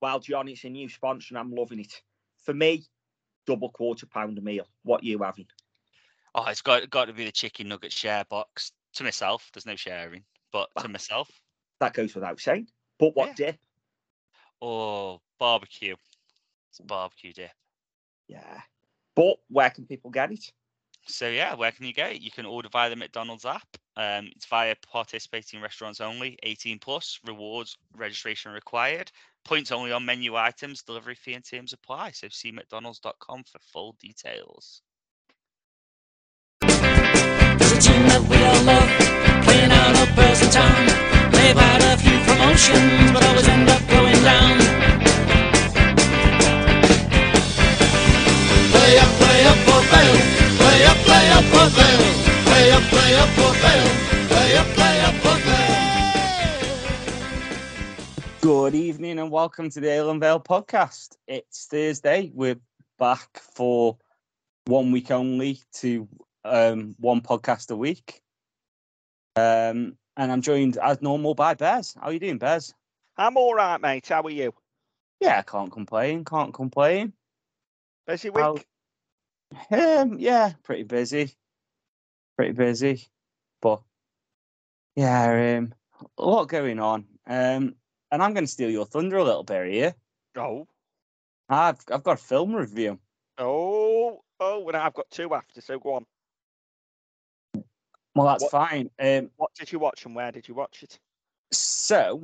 Well, John, it's a new sponsor and I'm loving it. For me, double quarter pounder meal. What you having? Oh, it's got got to be the chicken nugget share box. To myself, there's no sharing, but to myself, That goes without saying. But what Yeah. dip? oh, barbecue. It's a barbecue dip. Yeah. But where can people get it? So yeah, where can you get it? You can order via the McDonald's app. Um, it's via participating restaurants only. 18 plus. Rewards registration required. Points only on menu items. Delivery fee and terms apply. So see mcdonalds.com for full details. Play up, play up up, for Vale. Play up, for Vale. Play up, for Vale. Good evening and welcome to the Ale and Vale podcast. It's Thursday. We're back for one week only to um, one podcast a week. Um, and I'm joined as normal by Bez. How are you doing, Bez? I'm all right, mate. How are you? Yeah, can't complain. Can't complain. Busy week? How- Um, yeah, pretty busy. Pretty busy, but yeah, um, a lot going on. Um, and I'm going to steal your thunder a little bit here. Oh. I've I've got a film review. Oh. Oh, and I've got two after, so go on. Well, that's What- fine. Um, What did you watch and where did you watch it? so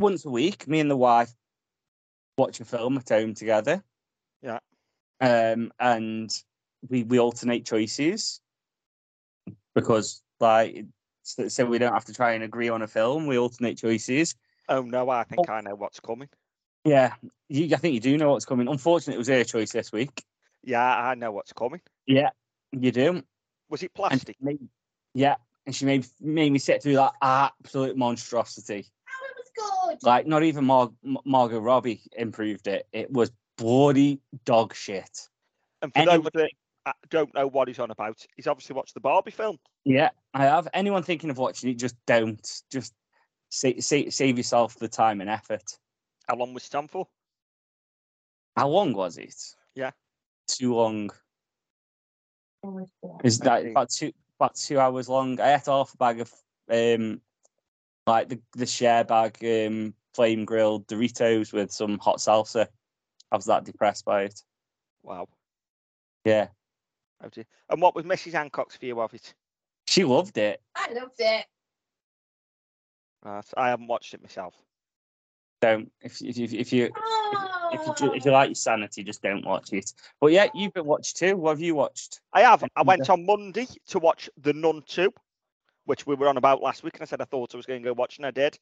once a week, me and the wife watch a film at home together. Yeah. Um, and we we alternate choices because like so, so we don't have to try and agree on a film. We alternate choices. Oh, no, I think I know what's coming. Yeah, you, I think you do know what's coming. Unfortunately, it was her choice this week. Yeah, I know what's coming. Yeah, you do. Was it plastic? she made- yeah, and she made made me sit through that absolute monstrosity. Oh, it was good. Like not even Mar- M- Margot Robbie improved it. It was bloody dog shit. And for those anyone that uh, don't know what he's on about, he's obviously watched the Barbie film. Yeah, I have. Anyone thinking of watching it, just don't. Just sa- sa- save yourself the time and effort. How long was it on for? How long was it? Yeah. too long. Is that about two about two hours long? I ate half a bag of um, like the the share bag um flame grilled Doritos with some hot salsa. I was that depressed by it. Wow. Yeah, How do you- And what was Mrs. Hancock's view of it? she loved it. I loved it. Right, I haven't watched it myself. Don't if if if, if you if, if you if you Oh. like your sanity, just don't watch it. But yeah, oh. you've been watched too. What have you watched? I have. I went on Monday to watch The Nun 2, which we were on about last week, and I said I thought I was going to go watch, and I did.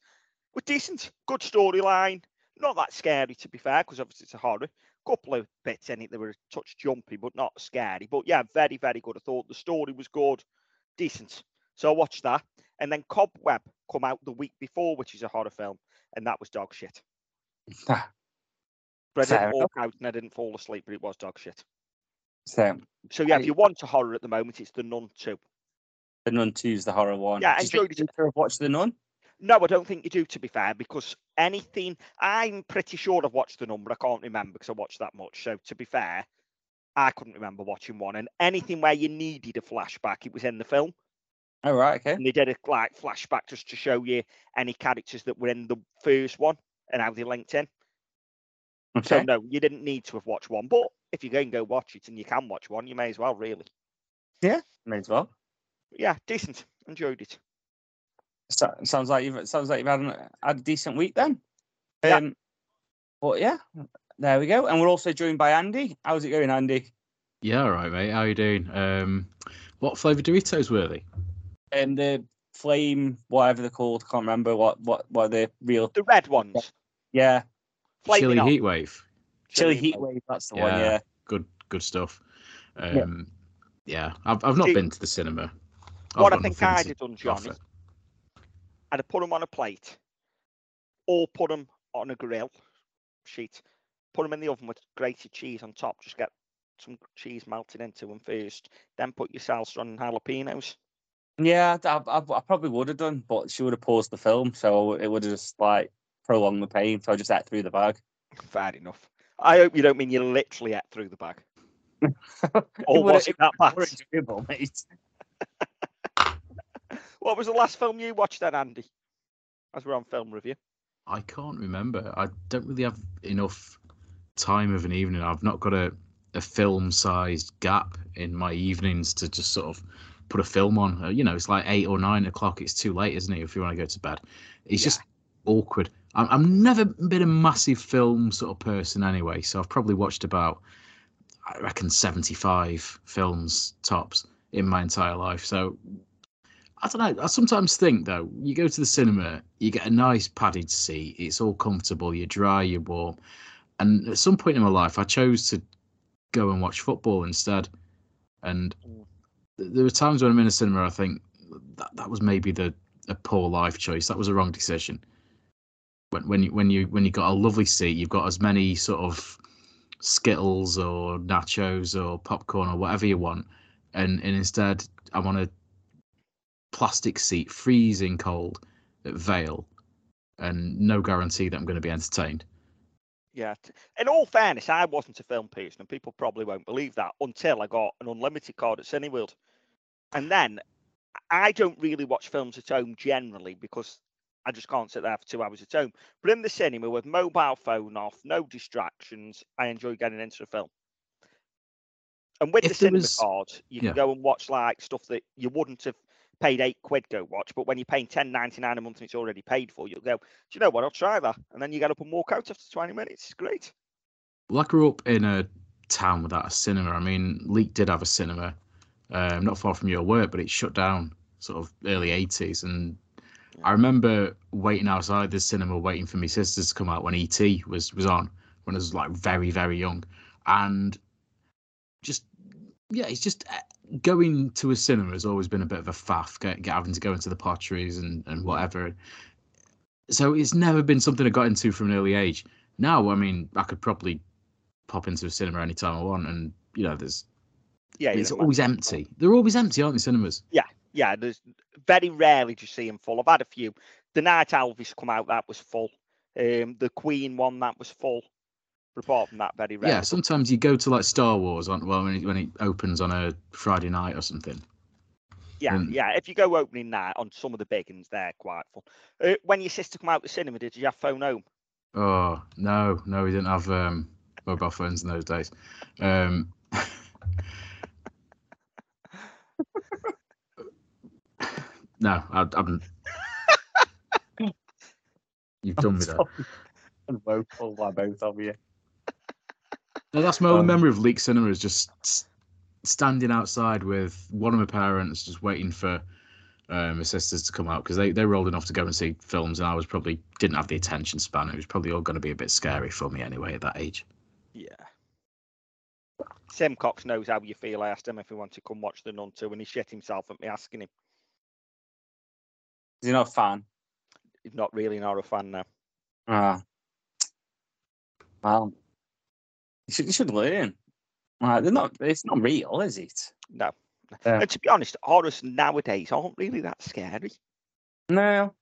Was decent, good storyline. Not that scary, to be fair, because obviously it's a horror. Couple of bits in it that were a touch jumpy, but not scary. But yeah, very, very good. I thought the story was good, decent. So I watched that, and then Cobweb come out the week before, which is a horror film, and that was dog shit. But I didn't walk out and I didn't fall asleep, but it was dog shit. So So yeah, I- if you want a horror at the moment, it's The Nun 2. the Nun 2 is the horror one. Yeah, I enjoyed it. Have watched the Nun. No, I don't think you do, to be fair, because anything I'm pretty sure I've watched the number. I can't remember because I watched that much. So to be fair, I couldn't remember watching one. And anything where you needed a flashback, it was in the film. Oh right, okay. And they did a like flashback just to show you any characters that were in the first one and how they linked in. Okay. So no, you didn't need to have watched one. But if you're going to go watch it and you can watch one, you may as well really. Yeah, may as well. Yeah, decent. Enjoyed it. So, sounds like you've sounds like you've had, an, had a decent week then. Yeah. Um, but yeah, there we go. And we're also joined by Andy. How's it going, Andy? Yeah, all right, mate. How you doing? Um, what flavour Doritos were they? And the flame, whatever they're called, can't remember what what what the real. The red ones. Yeah, Flaming Chili hot. Heatwave. chili Chili heat wave. That's the one. Yeah. Yeah. Good, good stuff. Yeah. Um, yeah, I've I've not See, been to the cinema. I've What I think I'd to have done, offer. I'd have put them on a plate, or put them on a grill sheet, put them in the oven with grated cheese on top. Just get some cheese melted into them first, then put your salsa on and jalapenos. Yeah, I, I, I probably would have done, but she would have paused the film, so it would have just like prolonged the pain. So I just ate through the bag. Fair enough. I hope you don't mean you literally ate through the bag. Or was it that bad? enjoyable, mate. What was the last film you watched then, Andy? As we're on film review. I can't remember. I don't really have enough time of an evening. I've not got a, a film sized gap in my evenings to just sort of put a film on. Uh, you know, it's like eight or nine o'clock. It's too late, isn't it? If you want to go to bed, it's Yeah. just awkward. I'm, I've never been a massive film sort of person anyway. So I've probably watched about, I reckon, 75 films tops in my entire life. So I don't know. I sometimes think though, you go to the cinema, you get a nice padded seat. It's all comfortable. You're dry. You're warm. And at some point in my life, I chose to go and watch football instead. And there were times when I'm in a cinema, I think that that was maybe the a poor life choice. That was a wrong decision. When when you when you when you got a lovely seat, you've got as many sort of skittles or nachos or popcorn or whatever you want, and and instead I want a plastic seat, freezing cold at Vale, and no guarantee that I'm going to be entertained. Yeah. In all fairness, I wasn't a film person, and people probably won't believe that until I got an unlimited card at Cineworld. And then I don't really watch films at home generally because I just can't sit there for two hours at home. But in the cinema with mobile phone off, no distractions, I enjoy getting into the film. And with If the cinema was- card, you yeah. can go and watch like stuff that you wouldn't have paid eight quid go watch. But when you're paying ten ninety nine a month and it's already paid for, you'll go, Do you know what? I'll try that. And then you get up and walk out after 20 minutes. It's great. Well, I grew up in a town without a cinema. I mean, Leek did have a cinema, um, not far from your work, but it shut down sort of early 80s. And I remember waiting outside the cinema, waiting for my sisters to come out when ET was, was on, when I was like very, very young. And just, yeah, it's just uh, going to a cinema has always been a bit of a faff, get, get having to go into the potteries and, and whatever. So it's never been something I got into from an early age. Now, I mean, I could probably pop into a cinema anytime I want, and you know, there's Yeah, it's always empty. They're always empty, aren't they? Cinemas. Yeah, yeah, there's very rarely do you see them full. I've had a few. The night Elvis come out, that was full. Um, the Queen one, that was full. But apart from that, very rare. Yeah, sometimes you go to like Star Wars on well when it, when it opens on a Friday night or something. yeah, um, yeah. If you go opening night on some of the big ones, they're quite full. Uh, when your sister come out the cinema, did you have phone home? Oh no, no, we didn't have um, mobile phones in those days. Um, no, I, I'm. You've done me there. And woeful by both of you. No, that's my only Um, memory of Leek Cinema is just standing outside with one of my parents, just waiting for um, my sisters to come out because they, they were old enough to go and see films, and I was probably didn't have the attention span. It was probably all going to be a bit scary for me anyway at that age. Yeah. Sim Cox knows how you feel. I asked him if he wanted to come watch the Nun 2, and he shit himself at me asking him. Is he not a fan? He's not really not a fan now. Ah. Well, you should, you should learn. Like, they're not. It's not real, is it? No. Yeah. And to be honest, horrors nowadays aren't really that scary. No.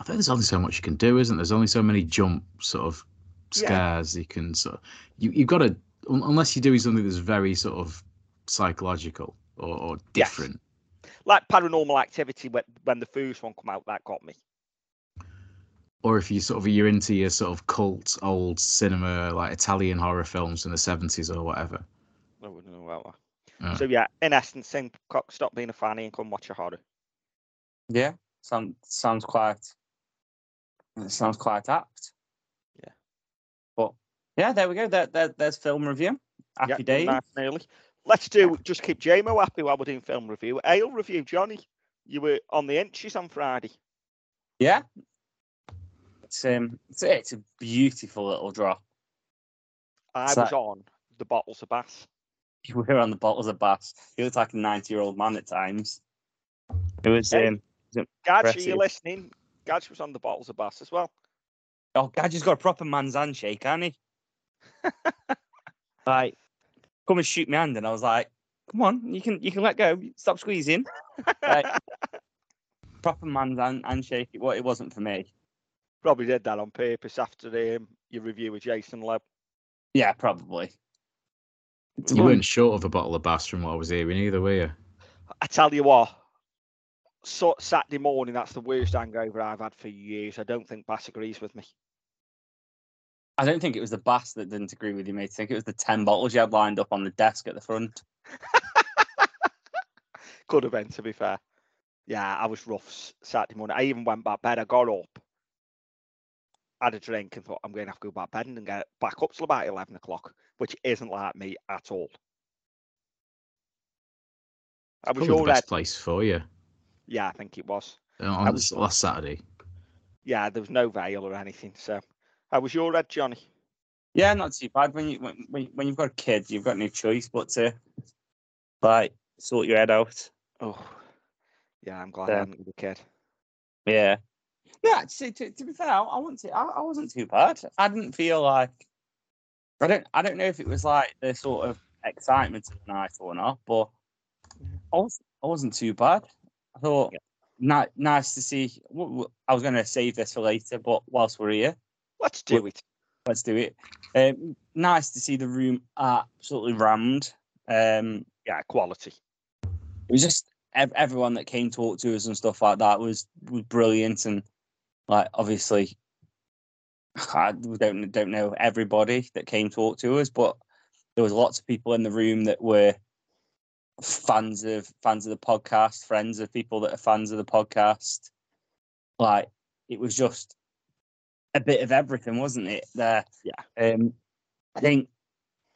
I think there's only so much you can do, isn't there? There's only so many jump sort of Yeah. scares you can sort. Of, you you've got to un- unless you're doing something that's very sort of psychological or, or Yes. different. Like Paranormal Activity, when, when the first one come out, that got me. Or if you sort of you're into your sort of cult old cinema like Italian horror films in the seventies or whatever. I wouldn't know about that. Yeah. So yeah, in essence, Sim Cox, stop being a fanny and come watch a horror. Yeah, sounds sounds quite. Sounds quite apt. Yeah. But yeah, there we go. There, there there's film review. Happy Yeah, days. nice and. Let's do just keep JMO happy while we're doing film review. Ale review, Johnny. You were on the inches on Friday. Yeah. It's um, it's, it's a beautiful little drop. I So- was on the bottles of Bass. You were on the bottles of Bass. You looked like a ninety-year-old man at times. It was Hey. um. Gadge, are you listening? Gadge was on the bottles of Bass as well. Oh, God, has got a proper man's handshake, hasn't he? like, come and shoot me hand, and I was like, "Come on, you can, you can let go. Stop squeezing." Like, proper man's handshake. It, wa- it wasn't for me. Probably did that on purpose after um, your review with Jason Lowe. Yeah, probably. You weren't short of a bottle of Bass from what I was hearing either, were you? I tell you what, so Saturday morning, that's the worst hangover I've had for years. I don't think Bass agrees with me. I don't think it was the bass that didn't agree with you, mate. I think it was the ten bottles you had lined up on the desk at the front. Could have been, to be fair. Yeah, I was rough Saturday morning. I even went back bed. I got up, had a drink, and thought I'm going to have to go back bed and get back up till about eleven o'clock, which isn't like me at all. I was Probably the your best place for you Yeah, I think it was. uh, on was- last Saturday. Yeah, there was no Vale or anything. So, how was your red, Johnny? Yeah, not too bad. When you when, when when you've got a kid, you've got no choice but to like sort your head out. Oh, yeah, I'm glad Yeah. I hadn't with a kid. Yeah. Yeah, to, to, to be fair, I, I wasn't too, I, I wasn't too bad. I didn't feel like I don't I don't know if it was like the sort of excitement of the night or not, but I was I wasn't too bad. I thought ni- nice to see. I was going to save this for later, but whilst we're here, Let's do it. let's do it. Um, nice to see the room absolutely rammed. Um, Yeah, quality. it was just ev- everyone that came talk to us and stuff like that was was brilliant and like obviously I don't don't know everybody that came to talk to us, but there was lots of people in the room that were fans of fans of the podcast, friends of people that are fans of the podcast. Like it was just a bit of everything, wasn't it? There, Yeah. Um, I think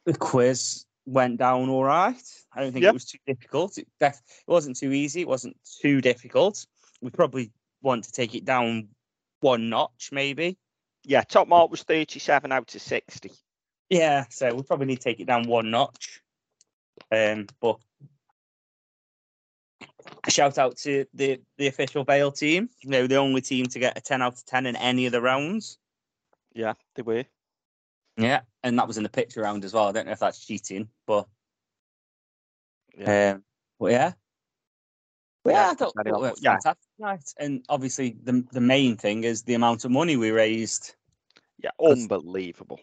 the quiz went down all right. I don't think Yep. it was too difficult. It, def- it wasn't too easy. It wasn't too difficult. We probably want to take it down one notch, maybe. Yeah, top mark was 37 out of 60. Yeah, so we probably need to take it down one notch. Um, but a shout out to the the official Vale team. You know, the only team to get a ten out of ten in any of the rounds. Yeah, they were. Yeah, and that was in the picture round as well. I don't know if that's cheating, but Yeah. um, but yeah. But Yeah, yeah, I thought it was put, yeah. fantastic night. And obviously, the the main thing is the amount of money we raised. Yeah, unbelievable.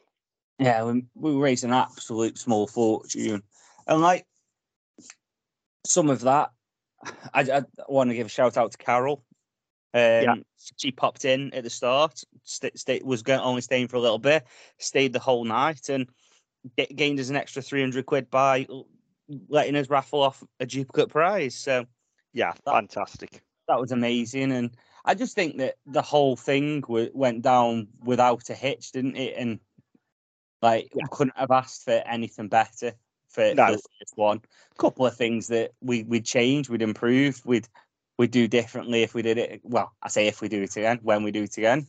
Yeah, we, we raised an absolute small fortune, and like some of that, I, I want to give a shout out to Carol. Um, she popped in at the start. St- sta- was going only staying for a little bit, stayed the whole night, and ga- gained us an extra three hundred quid by letting us raffle off a duplicate prize. So Yeah, That- fantastic. that was amazing, and I just think that the whole thing w- went down without a hitch, didn't it? And like, we couldn't have asked for anything better for, No. the first one. A couple of things that we we'd change, we'd improve, we'd we'd do differently if we did it. Well, I say if we do it again, when we do it again.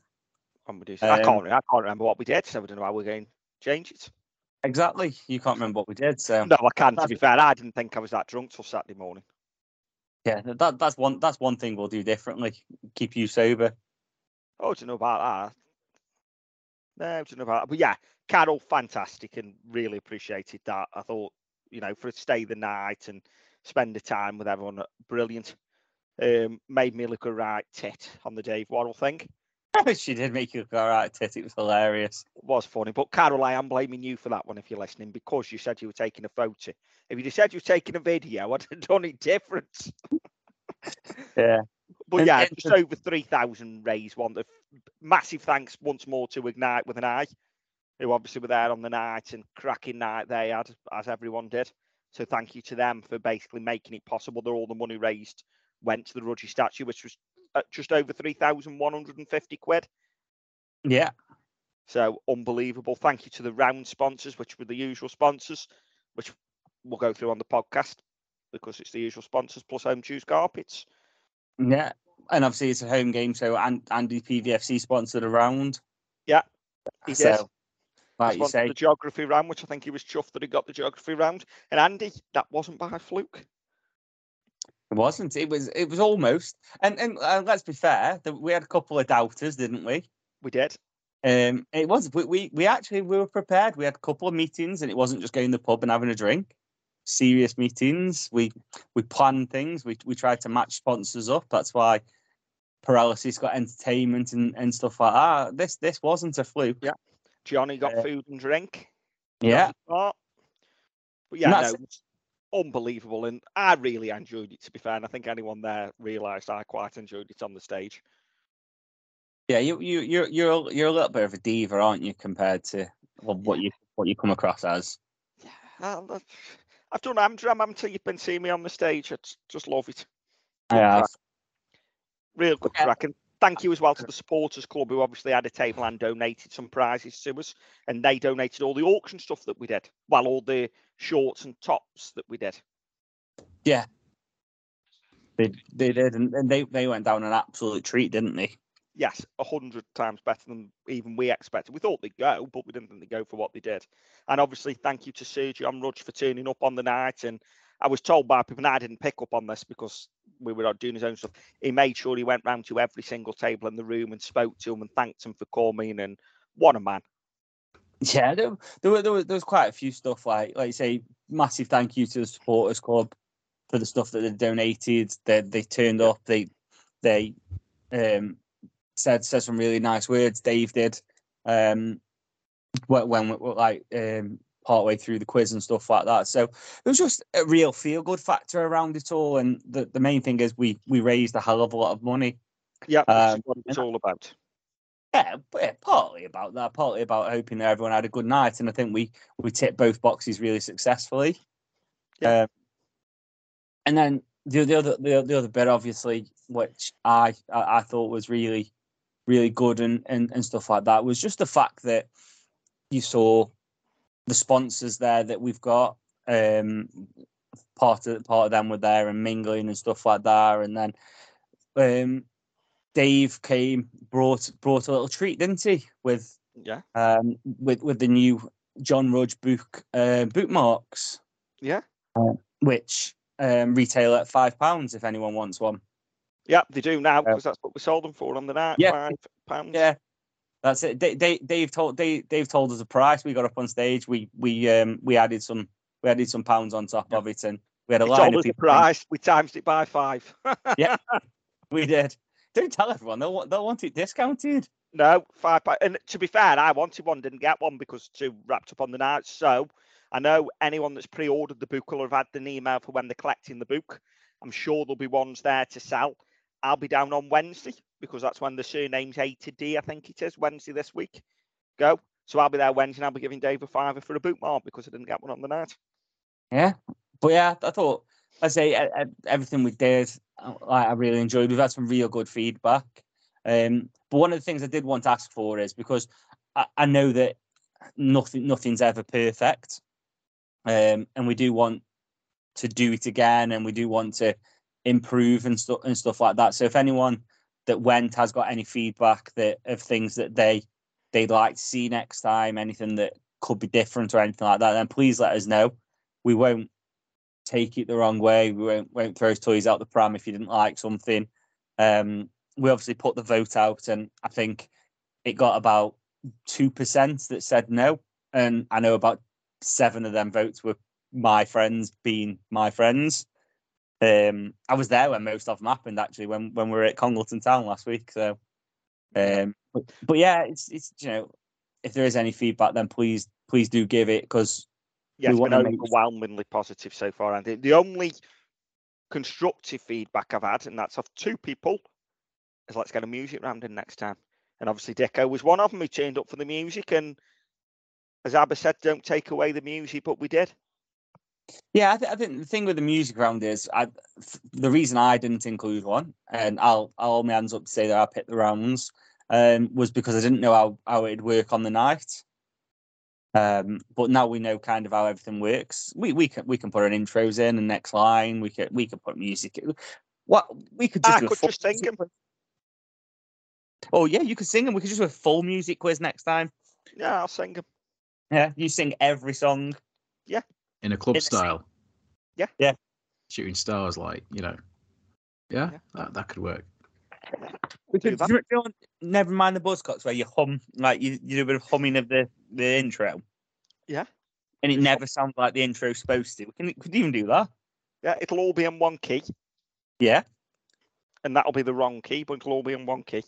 When we do- I Um, can't. I can't remember what we did, so I don't know how we're going to change it. Exactly. You can't remember what we did, so No, I can't. To be fair, I didn't think I was that drunk till Saturday morning. Yeah, that that's one that's one thing we'll do differently. Keep you sober. Oh, do you know about that? No, you know about that? But yeah, Carol, fantastic, and really appreciated that. I thought, you know, for to stay the night and spend the time with everyone, brilliant. Um, made me look a right tit on the Dave Worrell thing. she did make you all right, Tit. It was hilarious. It was funny, but Carol, I am blaming you for that one if you're listening because you said you were taking a photo. If you'd said you were taking a video, I'd have done it different. Yeah. But yeah, just over 3,000 raised one. The massive thanks once more to Ignite with an eye, who obviously were there on the night and cracking night they had, as everyone did. So thank you to them for basically making it possible that all the money raised went to the Rudgy statue, which was at just over 3,150 quid. Yeah. So unbelievable. Thank you to the round sponsors, which were the usual sponsors, which we'll go through on the podcast because it's the usual sponsors plus home choose carpets. Yeah. And obviously it's a home game, so Andy PVFC sponsored a round. Yeah, he so, did. like you say, the geography round, which I think he was chuffed that he got the geography round. And Andy, that wasn't by fluke. It wasn't. It was. It was almost. And and let's be fair, that we had a couple of doubters, didn't we? We did. Um, it was. We, we we actually we were prepared. We had a couple of meetings, and it wasn't just going to the pub and having a drink. Serious meetings. We we planned things. We we tried to match sponsors up. That's why paralysis got entertainment and, and stuff like that. This this wasn't a fluke. Yeah. Johnny got Uh, food and drink. Yeah. But yeah, no, that's it was unbelievable. And I really enjoyed it, to be fair. And I think anyone there realised I quite enjoyed it on the stage. Yeah, you you you're you're you're a little bit of a diva, aren't you, compared to what you what you come across as? Yeah, I've- done Amdram until you've been seeing me on the stage. I just- love it. Yeah. Real good Yeah. crack. And thank you as well to the supporters club who obviously had a table and donated some prizes to us. And they donated all the auction stuff that we did. Well, all the shorts and tops that we did. Yeah. They they did, and, and they they went down an absolute treat, didn't they? yes, a hundred times better than even we expected. We thought they'd go, but we didn't think they'd go for what they did. And obviously, thank you to Sergio and Rudge for turning up on the night. And I was told by people, and I didn't pick up on this because we were doing his own stuff. He made sure he went round to every single table in the room and spoke to them and thanked them for coming. And what a man! Yeah, there, there, were, there, was, there was quite a few stuff like like say, massive thank you to the supporters club for the stuff that they donated. They they turned up. They they um said said some really nice words. Dave did um when, when like um partway through the quiz and stuff like that. So there was just a real feel good factor around it all. And the, the main thing is we we raised a hell of a lot of money. Yeah, Um, what it was all about. Yeah, yeah, partly about that, partly about hoping that everyone had a good night, and I think we we ticked both boxes really successfully. Yeah. Um, and then the the other the, the other bit, obviously, which I, I I thought was really really good and, and and stuff like that, was just the fact that you saw the sponsors there that we've got. Um, part of part of them were there and mingling and stuff like that, and then um, Dave came brought brought a little treat, didn't he? With Yeah, um with with the new John Rudge book uh, bookmarks, yeah, which um retail at five pounds if anyone wants one. yeah. They do now Uh, because that's what we sold them for on the night. yeah, five pounds. Yeah, that's it. Dave, Dave, Dave told Dave, Dave told us a price. We got up on stage. We we um we added some we added some pounds on top of it, and we had a line of people. price. We times it by five. Yeah. We did. Don't tell everyone. They'll they'll want it discounted. No, five pounds. And to be fair, I wanted one, didn't get one because too wrapped up on the night. So I know anyone that's pre-ordered the book will have had an email for when they're collecting the book. I'm sure there'll be ones there to sell. I'll be down on Wednesday because that's when the surname's A to D, I think it is, Wednesday this week. Go. So I'll be there Wednesday and I'll be giving Dave a fiver for a bookmark because I didn't get one on the night. Yeah, but yeah, I thought I say everything we did, I I really enjoyed. We've had some real good feedback. Um, but one of the things I did want to ask for is because I, I know that nothing nothing's ever perfect, um, and we do want to do it again, and we do want to improve and stuff and stuff like that. So if anyone that went has got any feedback that of things that they they'd like to see next time, anything that could be different or anything like that, then please let us know. We won't take it the wrong way. We won't won't throw toys out the pram if you didn't like something. Um, we obviously put the vote out, and I think it got about two percent that said no, and I know about seven of them votes were my friends being my friends. Um, I was there when most of them happened actually when when we were at Congleton Town last week. So, um, but, but yeah, it's it's you know if there is any feedback, then please please do give it because Yeah, it's been overwhelmingly positive so far. And the only constructive feedback I've had, and that's of two people, is let's get a music round in next time. And obviously, Dicko was one of them who turned up for the music. And as Abba said, don't take away the music, but we did. Yeah, I, th- I think the thing with the music round is I, the reason I didn't include one, and I'll I'll hold my hands up to say that I picked the rounds, um, was because I didn't know how, how it'd work on the night. Um, but now we know kind of how everything works. We we can we can put an intros in and next line. We can we can put music. in. What we could just I do could just sing music 'em. quiz. Oh yeah, you could sing them. We could just do a full music quiz next time. Yeah, I'll sing them. Yeah, you sing every song. In a club It's- style. Yeah. Yeah. Shooting stars, like you know. Yeah, Yeah. That, that could work. We Do could, that. do you know- never mind the buzzcocks where you hum like you, you do a bit of humming of the, the intro. Yeah. And it never sounds like the intro's supposed to. We can we could even do that. Yeah, it'll all be in one key, Yeah. and that'll be the wrong key, but it'll all be in one key.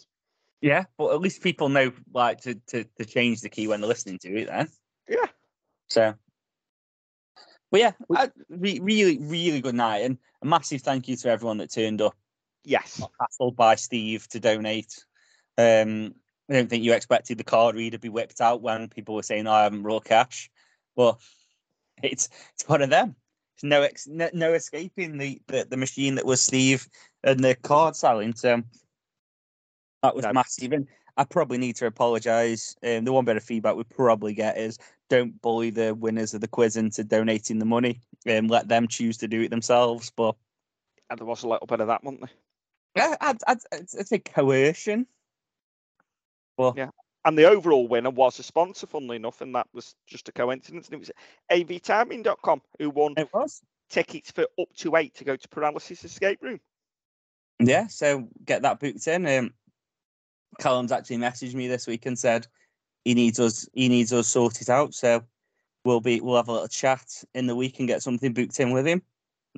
Yeah. But at least people know like to, to, to change the key when they're listening to it then. Yeah. So but yeah, I, re- really, really good night. And a massive thank you to everyone that turned up. Yes. Hassled by Steve to donate. Um, I don't think you expected the card reader to be whipped out when people were saying, oh, I haven't brought cash. But it's it's one of them. There's no ex- no, no escaping the, the, the machine that was Steve and the card selling. So that was No. massive. And I probably need to apologise. Um, the one bit of feedback we probably get is don't bully the winners of the quiz into donating the money and let them choose to do it themselves. But And there was a little bit of that, wasn't there? yeah, I'd, I'd, I'd I'd say coercion. But Yeah. And the overall winner was a sponsor, funnily enough, and that was just a coincidence. And it was avtiming.com who won it was. tickets for up to eight to go to Paralysis Escape Room. Yeah, so get that booked in. Um, Callum's actually messaged me this week and said he needs us. He needs us sorted out. So we'll be we'll have a little chat in the week and get something booked in with him.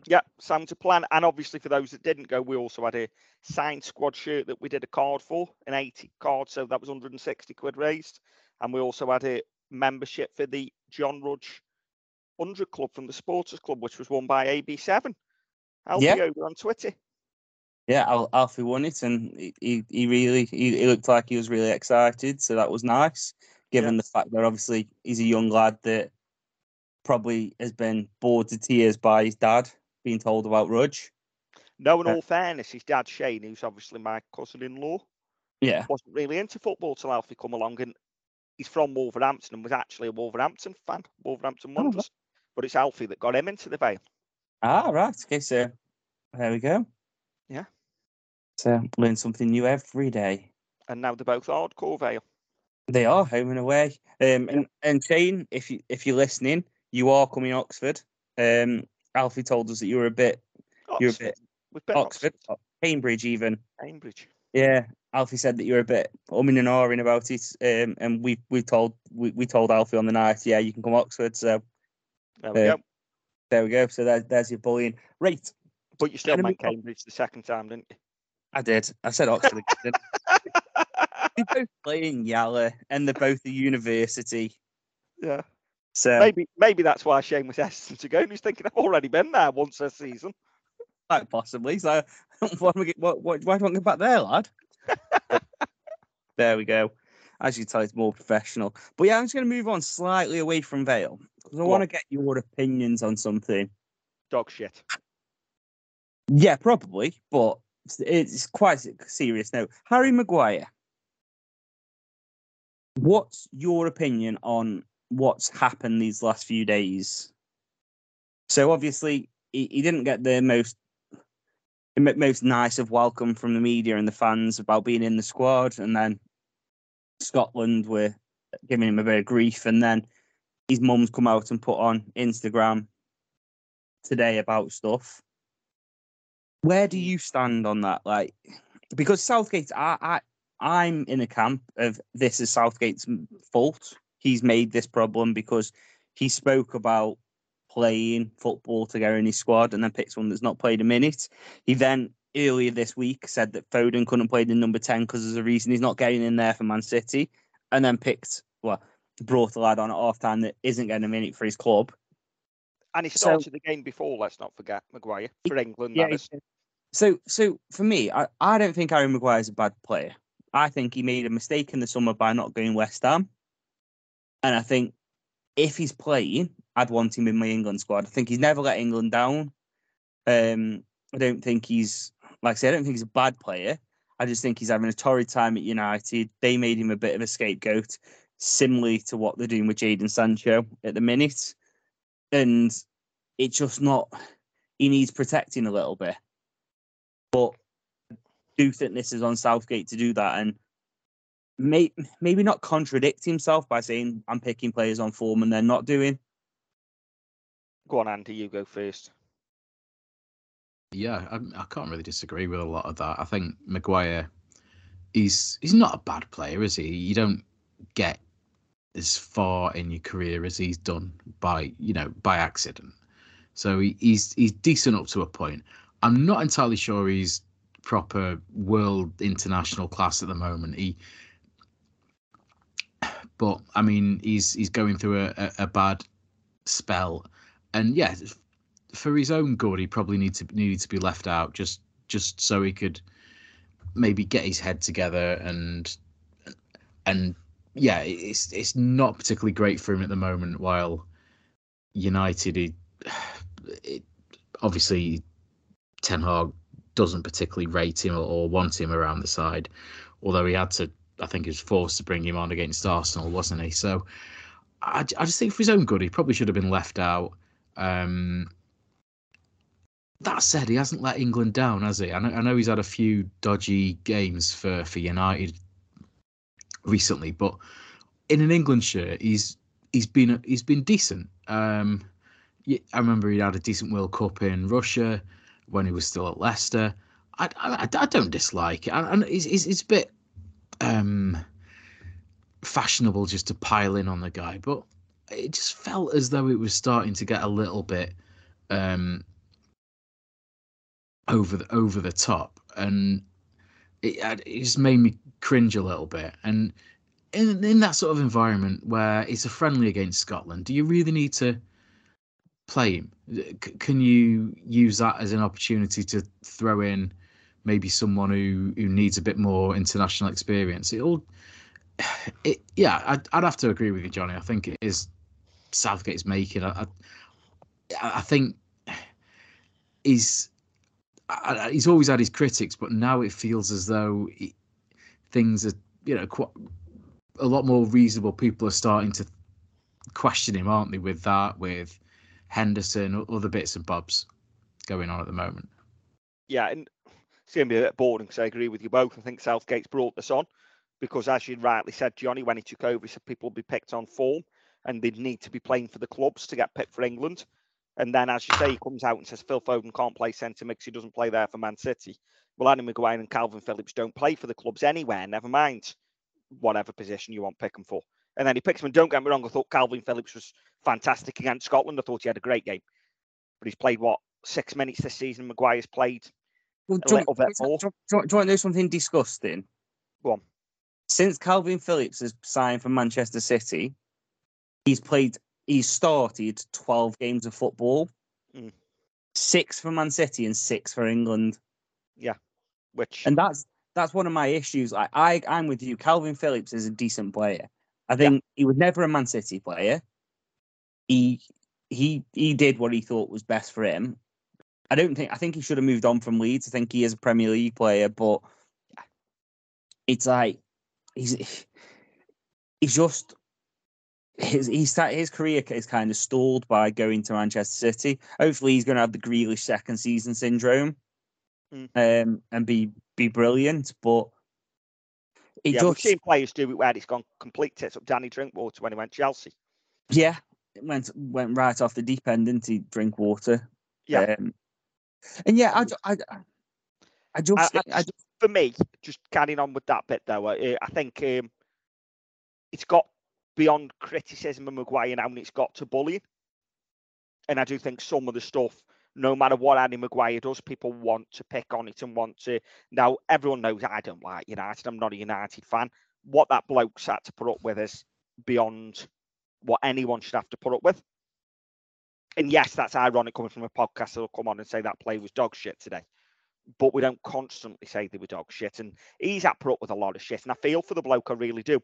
Yeah, sounds a plan. And obviously, for those that didn't go, we also had a signed squad shirt that we did a card for, an 80 card. So that was 160 quid raised. And we also had a membership for the John Rudge 100 Club from the Supporters Club, which was won by AB7. Alfie Yeah. over on Twitter. Yeah, Al- Alfie won it, and he, he, he really he, he looked like he was really excited. So that was nice, given the fact that obviously he's a young lad that probably has been bored to tears by his dad being told about Rudge. No, in Yeah. all fairness, his dad Shane, who's obviously my cousin-in-law, Yeah, wasn't really into football till Alfie come along, and he's from Wolverhampton and was actually a Wolverhampton fan, Wolverhampton Oh. Wanderers. But it's Alfie that got him into the Vale. Ah, right. Okay, so there we go. So learn something new every day. and now they're both hardcore Vale. They are home and away. Um, and and Shane, if you if you're listening, you are coming to Oxford. Um, Alfie told us that you were a bit you're a Oxford. bit We've been Oxford, uh, Cambridge even. Cambridge. Yeah, Alfie said that you were a bit umming and ahhing about it. Um, and we we told we, we told Alfie on the night, yeah, you can come Oxford. So There we Uh, go. there we go. So there, there's your bullying. Right, But you still on. Cambridge the second time, didn't you? I did. I said Oxford again. I? both play in Yala, and they're both a university. yeah. So Maybe maybe that's why Shane was hesitant to go. And he's thinking, I've already been there once this season. Quite possibly. So, what, do we get- why don't we get back there, lad? there we go. As you tell, it's more professional. But yeah, I'm just going to move on slightly away from Vale because I want to get your opinions on something. Dog shit. Yeah, probably, but it's quite serious note. Harry Maguire. What's your opinion on what's happened these last few days? So obviously, he, he didn't get the most most nice of welcome from the media and the fans about being in the squad, and then Scotland were giving him a bit of grief, and then his mum's come out and put on Instagram today about stuff where do mm. you stand on that? Like, because Southgate, I, I, I'm in a camp of this is Southgate's fault. He's made this problem because he spoke about playing football together in his squad and then picked someone that's not played a minute. He then earlier this week said that Foden couldn't play the number 10 because there's a reason he's not getting in there for Man City and then picked, well, brought a lad on at half time that isn't getting a minute for his club. And he So- started the game before, let's not forget, Maguire, for England. that he is. did. So, so for me, I, I don't think Harry Maguire is a bad player. I think he made a mistake in the summer by not going West Ham, and I think if he's playing, I'd want him in my England squad. I think he's never let England down. Um, I don't think he's like I said, I don't think he's a bad player. I just think he's having a torrid time at United. They made him a bit of a scapegoat, similarly to what they're doing with Jadon Sancho at the minute. And it's just not he needs protecting a little bit. But I do think this is on Southgate to do that and may, maybe not contradict himself by saying I'm picking players on form and they're not doing. Go on, Andy, you go first. Yeah, I, I can't really disagree with a lot of that. I think Maguire, he's he's not a bad player, is he? You don't get as far in your career as he's done by you know by accident. So he, he's he's decent up to a point. I'm not entirely sure he's proper world international class at the moment. He, but I mean, he's he's going through a, a, a bad spell, and yeah, for his own good, he probably needs to needed to be left out just just so he could maybe get his head together and and yeah, it's it's not particularly great for him at the moment. While United, he, it, obviously Ten Hag doesn't particularly rate him or, or want him around the side, although he had to. I think he was forced to bring him on against Arsenal, wasn't he? So I, I just think for his own good, he probably should have been left out. Um, that said, he hasn't let England down, has he? I know, I know he's had a few dodgy games for, for United recently, but in an England shirt, he's he's been he's been decent. Um, I remember he had a decent World Cup in Russia when he was still at Leicester. I, I, I don't dislike it, and it's, it's, it's a bit um, fashionable just to pile in on the guy, but it just felt as though it was starting to get a little bit um, over the over the top, and it, it just made me cringe a little bit. And in in that sort of environment where it's a friendly against Scotland, do you really need to play him? C- can you use that as an opportunity to throw in maybe someone who who needs a bit more international experience? It all, it yeah, I'd, I'd have to agree with you, Johnny. I think it is Southgate's making. I, I, I think he's I, he's always had his critics, but now it feels as though he, things are, you know, quite a lot more reasonable. People are starting to question him, aren't they? With that, with Henderson, other bits and bobs going on at the moment. Yeah, and it's going to be a bit boring because I agree with you both. I think Southgate's brought this on because, as you rightly said, Johnny, when he took over, he said people would be picked on form and they'd need to be playing for the clubs to get picked for England. And then, as you say, he comes out and says Phil Foden can't play centre mix. He doesn't play there for Man City. Well, Andy Maguire and Kalvin Phillips don't play for the clubs anywhere. Never mind whatever position you want pick them for. And then he picks them. And don't get me wrong, I thought Kalvin Phillips was fantastic against Scotland. I thought he had a great game. But he's played what six minutes this season. Maguire's played Well, a do, little bit more. do, you- do, you want to know something disgusting? Go on. Since Kalvin Phillips has signed for Manchester City, he's played, he's started 12 games of football, Mm. six for Man City and six for England. Yeah, which And that's that's one of my issues. I, I I'm with you. Calvin Phillips is a decent player. I think he was never a Man City player. He he he did what he thought was best for him. I don't think I think he should have moved on from Leeds. I think he is a Premier League player, but it's like he's he's just his he's his career is kind of stalled by going to Manchester City. Hopefully, he's going to have the Grealish second season syndrome, Mm. um, and be be brilliant. But it yeah, we've seen players do it where it's gone complete tits up. Danny Drinkwater when he went Chelsea. yeah, it went went right off the deep end, didn't he? Drink water. Yeah. Um, and yeah, I, ju- I, I just, I- I, just- for me, just carrying on with that bit though, I, I think um, it's got beyond criticism of Maguire now, and it's got to bullying. And I do think some of the stuff, no matter what Andy Maguire does, people want to pick on it and want to. Now, everyone knows I don't like United. I'm not a United fan. What that bloke's had to put up with is beyond what anyone should have to put up with. And yes, that's ironic coming from a podcast that'll come on and say that play was dog shit today but we don't constantly say they were dog shit. And he's had put up with a lot of shit. And I feel for the bloke, I really do.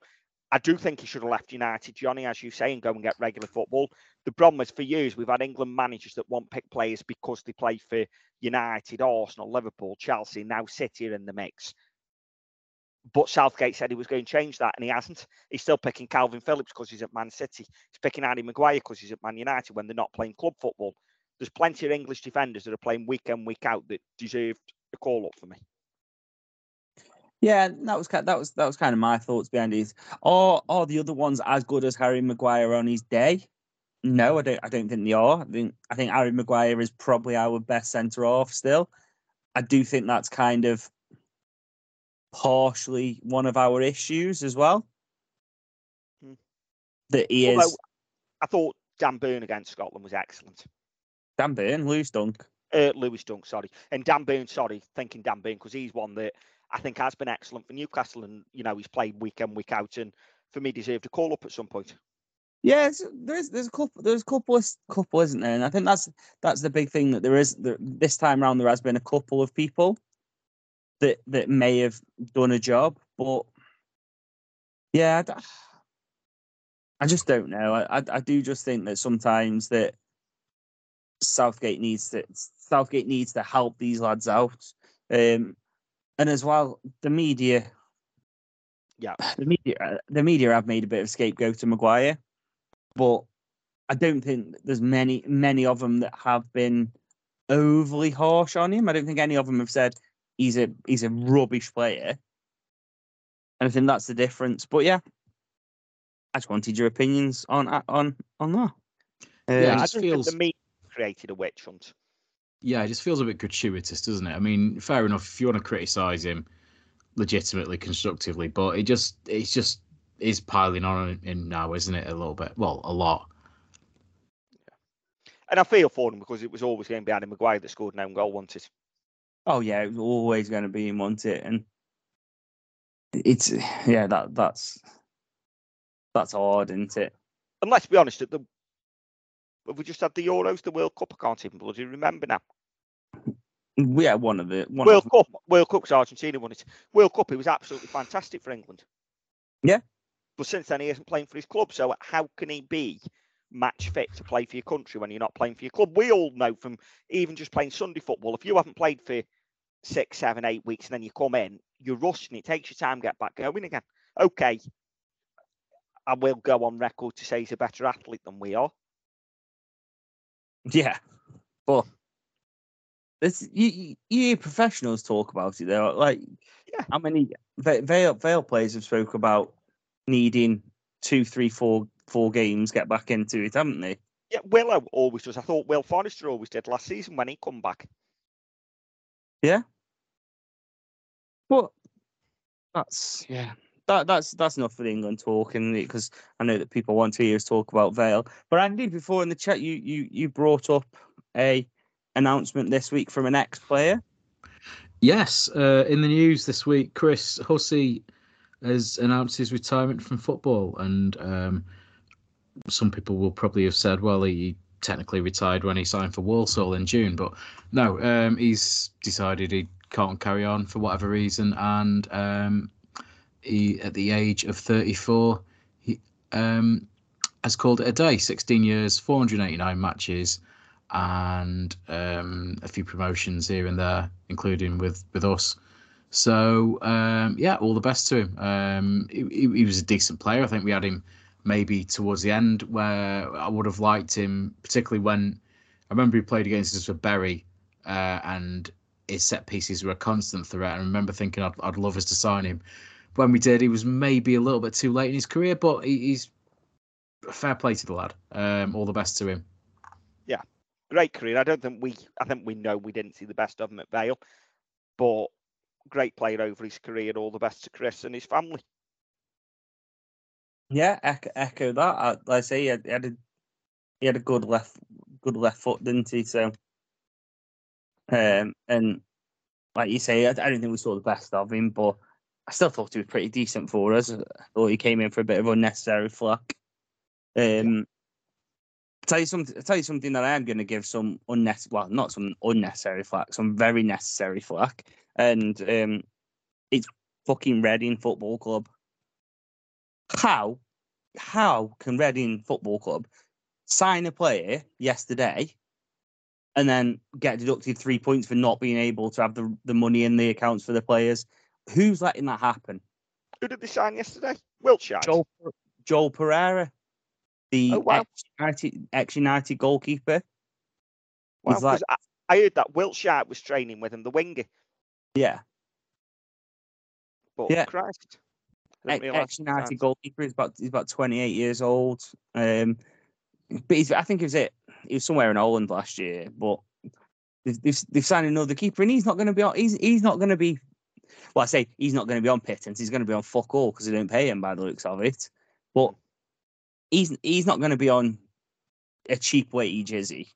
I do think he should have left United, Johnny, as you say, and go and get regular football. The problem is for years we've had England managers that won't pick players because they play for United, Arsenal, Liverpool, Chelsea, now City are in the mix. But Southgate said he was going to change that, and he hasn't. He's still picking Kalvin Phillips because he's at Man City. He's picking Harry Maguire because he's at Man United when they're not playing club football. There's plenty of English defenders that are playing week in, week out that deserved a call up for me. Yeah, that was kind that was that was kind of my thoughts behind it. Are are the other ones as good as Harry Maguire on his day? No, I don't. I don't think they are. I think I think Harry Maguire is probably our best centre half still. I do think that's kind of partially one of our issues as well. Hmm. That he Although is I thought Dan Burn against Scotland was excellent. Dan Burn, Lewis Dunk. Uh, Lewis Dunk, sorry, and Dan Burn, sorry, thinking Dan Burn because he's one that I think has been excellent for Newcastle, and you know he's played week in, week out, and for me deserved a call up at some point. Yeah, there's there's a couple there's a couple of couple, isn't there? And I think that's that's the big thing that there is there, this time around. There has been a couple of people that that may have done a job, but yeah, I just don't know. I, I I do just think that sometimes that Southgate needs to Southgate needs to help these lads out, um, and as well the media. Yeah. the media the media have made a bit of scapegoat to Maguire, but I don't think there's many many of them that have been overly harsh on him. I don't think any of them have said he's a he's a rubbish player. And I think that's the difference. But yeah, I just wanted your opinions on on on that. Yeah, Um, I just feels- think the media created a witch hunt. Yeah, it just feels a bit gratuitous, doesn't it? I mean, fair enough if you want to criticise him legitimately, constructively, but it just it's just is piling on in now, isn't it? A little bit. Well, a lot. And I feel for him because it was always going to be Adam Maguire that scored an own goal, wasn't it? Oh yeah, it was always going to be him, wasn't it? And it's yeah, that that's that's hard, isn't it? And let's be honest, at the have we just had the Euros, the World Cup? I can't even bloody remember now. Yeah, one of the one World of Cup, World Cup's Argentina won it. World Cup, it was absolutely fantastic for England. Yeah. But since then, he isn't playing for his club. So how can he be match fit to play for your country when you're not playing for your club? We all know from even just playing Sunday football, if you haven't played for six, seven, eight weeks and then you come in, you're rusting. It takes your time to get back going again. Okay. I will go on record to say he's a better athlete than we are. Yeah, but this you you you hear professionals talk about it. They're like, Yeah. how many Va- Vale Vale players have spoke about needing two, three, four, four games get back into it, haven't they? Yeah, Willow always does. I thought Will Forrester always did last season when he come back. Yeah. But that's yeah. That, that's that's enough for the England talk, and because I know that people want to hear us talk about Vale. But Andy, before in the chat, you you you brought up a announcement this week from an ex player. Yes, uh, in the news this week, Chris Hussey has announced his retirement from football, and um, some people will probably have said, "Well, he technically retired when he signed for Walsall in June," but no, um, he's decided he can't carry on for whatever reason, and um, he, at the age of 34, he um, has called it a day. 16 years, 489 matches, and um, a few promotions here and there, including with with us. So um, yeah, all the best to him. Um, he, he was a decent player. I think we had him maybe towards the end where I would have liked him, particularly when I remember he played against us for Bury, uh, and his set pieces were a constant threat. I remember thinking I'd, I'd love us to sign him. When we did, he was maybe a little bit too late in his career, but he, he's fair play to the lad. Um, all the best to him. Yeah, great career. I don't think we. I think we know we didn't see the best of him at Vale, but great player over his career. All the best to Chris and his family. Yeah, echo, echo that. I, like I say, he had, he had a he had a good left good left foot, didn't he? So, um, and like you say, I, I don't think we saw the best of him, but I still thought he was pretty decent for us. I thought he came in for a bit of unnecessary flack. Um, tell you something. Tell you something that I am going to give some unnecessary, well, not some unnecessary flack, some very necessary flack, and um, it's fucking Reading Football Club. how how can Reading Football Club sign a player yesterday and then get deducted three points for not being able to have the, the money in the accounts for the players? Who's letting that happen? Who did they sign yesterday? Wiltshire. Joel, Joel Pereira, the Oh, wow. ex-United, ex-United goalkeeper. Wow, like- I, I heard that Wiltshire was training with him, the winger. Yeah, But Yeah. Christ. I didn't ex- realise ex-United goalkeeper. He's about he's about 28 years old. Um, but he's, I think it was it. He was somewhere in Holland last year, but they've, they've, they've signed another keeper, and he's not going to be. He's he's not going to be. Well, I say he's not going to be on pittance. He's going to be on fuck all because they don't pay him by the looks of it. But he's he's not going to be on a cheap wage, is he?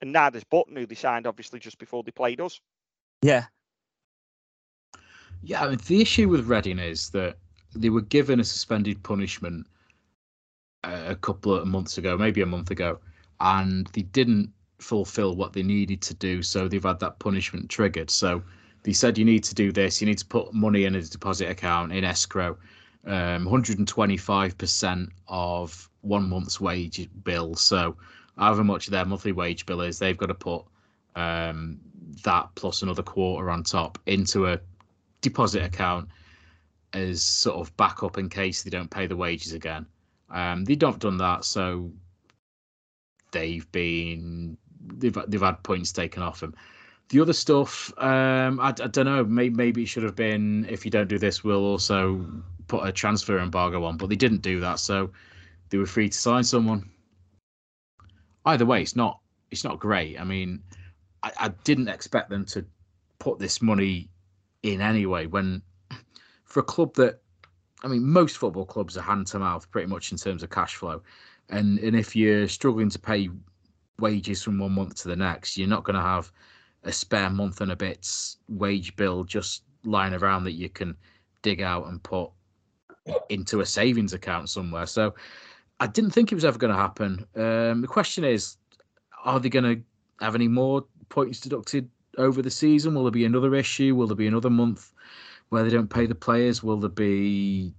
And neither's Button, who they signed obviously just before they played us. Yeah, Yeah, I mean, the issue with Reading is that they were given a suspended punishment uh, a couple of months ago, maybe a month ago, and they didn't fulfill what they needed to do. So they've had that punishment triggered. So they said you need to do this. You need to put money in a deposit account in escrow. Um, 125% of one month's wage bill. So however much their monthly wage bill is, they've got to put um, that plus another quarter on top into a deposit account as sort of backup in case they don't pay the wages again. Um, they don't have done that, so they've been they've they've had points taken off them. The other stuff, um, I, I don't know. Maybe, maybe it should have been if you don't do this, we'll also put a transfer embargo on. But they didn't do that, so they were free to sign someone. Either way, it's not it's not great. I mean, I, I didn't expect them to put this money in anyway. When for a club that, I mean, most football clubs are hand to mouth pretty much in terms of cash flow, and and if you're struggling to pay wages from one month to the next, you're not going to have a spare month and a bit's wage bill just lying around that you can dig out and put into a savings account somewhere. So I didn't think it was ever going to happen. Um, the question is, are they going to have any more points deducted over the season? Will there be another issue? Will there be another month where they don't pay the players? Will there be,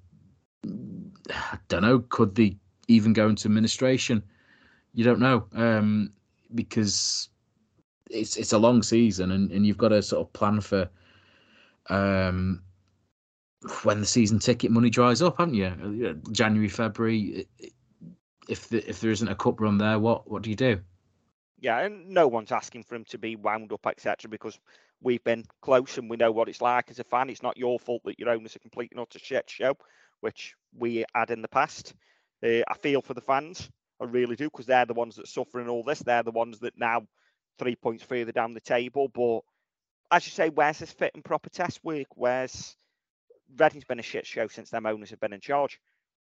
I don't know, could they even go into administration? You don't know um, because it's it's a long season and, and you've got to sort of plan for um, when the season ticket money dries up, haven't you? January, February. If the, if there isn't a cup run there, what what do you do? Yeah, and no one's asking for him to be wound up, etc., because we've been close and we know what it's like as a fan. It's not your fault that your owner's a complete and utter shit show, which we had in the past. Uh, I feel for the fans, I really do, because they're the ones that suffer in all this. They're the ones that now three points further down the table. But as you say, where's this fit and proper test work? Where's Reading's been a shit show since them owners have been in charge.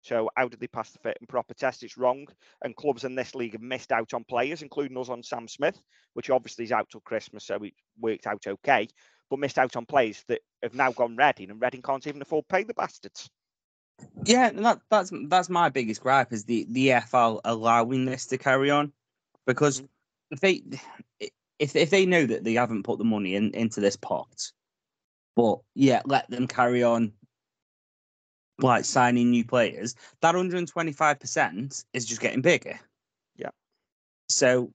So how did they pass the fit and proper test? It's wrong. And clubs in this league have missed out on players, including us on Sam Smith, which obviously is out till Christmas, so it worked out okay. But missed out on players that have now gone Reading, and Reading can't even afford to pay the bastards. yeah. That that's that's my biggest gripe is the the EFL allowing this to carry on because mm-hmm. If they if if they know that they haven't put the money in into this pot, but yeah, let them carry on like signing new players. That 125% is just getting bigger. Yeah. So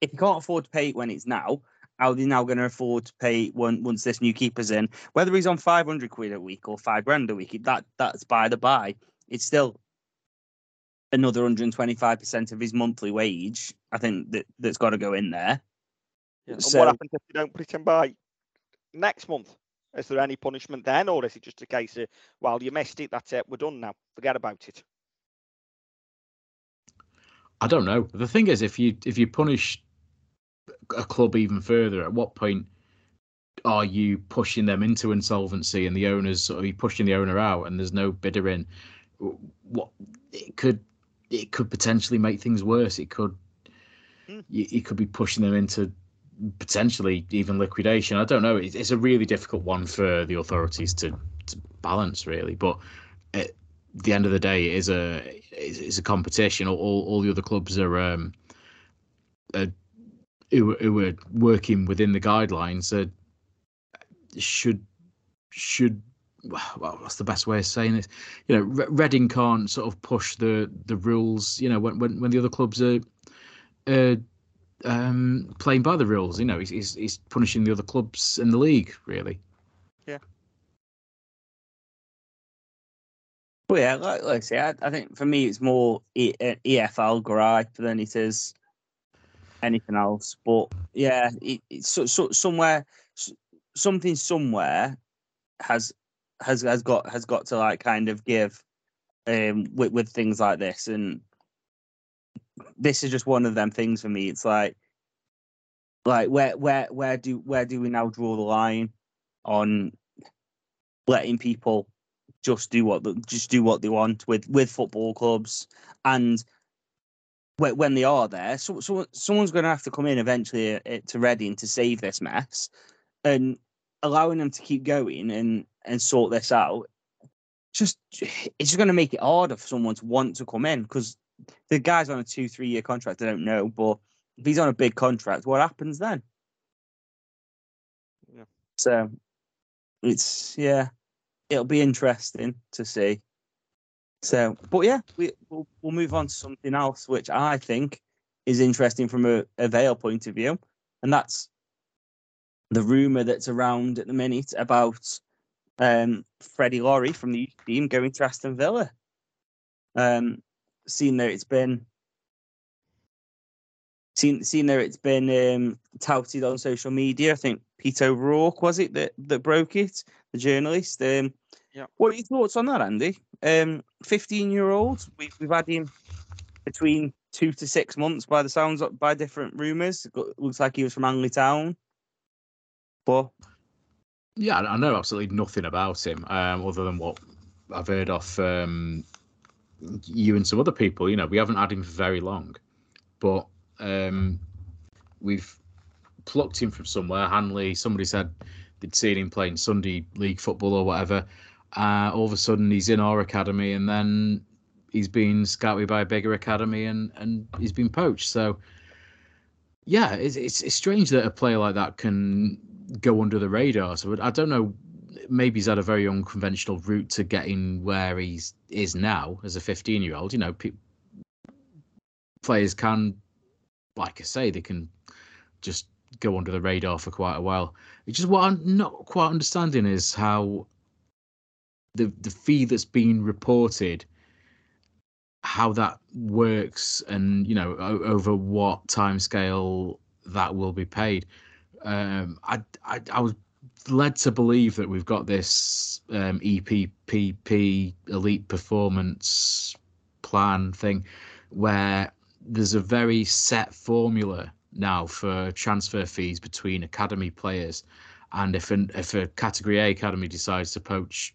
if you can't afford to pay it when it's now, how are they now going to afford to pay when, once this new keeper's in? Whether he's on 500 quid a week or five grand a week, that that's by the by. It's still another 125% of his monthly wage. I think that that's got to go in there. And So- what happens if they don't put it in by next month? Is there any punishment then, or is it just a case of, well, you missed it, that's it, we're done now, forget about it? I don't know. The thing is, if you if you punish a club even further, at what point are you pushing them into insolvency and the owners are you pushing the owner out and there's no bidder in? What it could it could potentially make things worse. It could Hmm. you, you could be pushing them into potentially even liquidation. I don't know. It's, it's a really difficult one for the authorities to, to balance, really. But at the end of the day, it is a it's, it's a competition. All, all all the other clubs are um are, who, who are working within the guidelines. Uh, should should well, what's the best way of saying this? You know, Re- Reading can't sort of push the the rules. You know, when when, when the other clubs are uh, um, playing by the rules, you know, he's, he's he's punishing the other clubs in the league, really. But yeah, like, like I say, I, I think for me it's more e, uh, EFL gripe than it is anything else. But yeah, it, it's so, so, somewhere, something somewhere has has has got has got to like kind of give um with with things like this, and this is just one of them things for me. It's like like where where where do where do we now draw the line on letting people just do what just do what they want with with football clubs and when, when they are there so, so someone's going to have to come in eventually uh, to Reading to save this mess and allowing them to keep going and and sort this out just it's just going to make it harder for someone to want to come in because the guy's on a two three year contract I don't know but if he's on a big contract what happens then Yeah. so it's yeah it'll be interesting to see. So, but yeah, we we'll, we'll move on to something else, which I think is interesting from a, a Vale point of view, and that's the rumor that's around at the minute about um, Freddie Laurie from the youth team going to Aston Villa. Um, seeing that it's been seen seen that it's been um, touted on social media. I think Peter O'Rourke was it that that broke it, the journalist. Um, Yeah. What are your thoughts on that, Andy? Um, fifteen year old. We've we've had him between two to six months by the sounds of, by different rumours. Looks like he was from Hanley Town. But Yeah, I know absolutely nothing about him, um, other than what I've heard off um, you and some other people. You know, we haven't had him for very long, but um, we've plucked him from somewhere. Hanley, somebody said they'd seen him playing Sunday League football or whatever. Uh, all of a sudden, he's in our academy, and then he's been scouted by a bigger academy, and and he's been poached. So, yeah, it's it's, it's strange that a player like that can go under the radar. So I don't know. Maybe he's had a very unconventional route to getting where he's is now as a 15 year old. You know, pe- players can, like I say, they can just go under the radar for quite a while. It's just what I'm not quite understanding is how the the fee that's been reported, how that works, and you know o- over what time scale that will be paid. Um, I, I I was led to believe that we've got this um, EPPP elite performance plan thing where there's a very set formula now for transfer fees between academy players. And if an if a category A academy decides to poach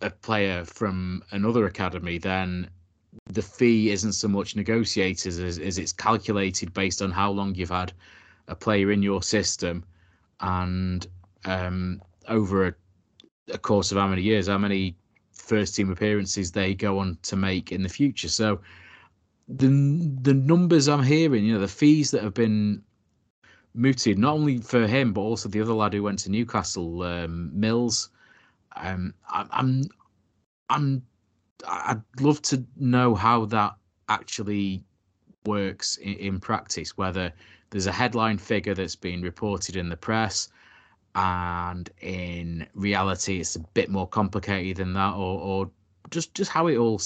a player from another academy then the fee isn't so much negotiated as, as it's calculated based on how long you've had a player in your system and um, over a, a course of how many years, how many first team appearances they go on to make in the future. So the the numbers I'm hearing, you know, the fees that have been mooted, not only for him but also the other lad who went to Newcastle, um, Mills. Um, I, I'm I'm I'd love to know how that actually works in, in practice. Whether there's a headline figure that's been reported in the press, and in reality, it's a bit more complicated than that, or, or just just how it all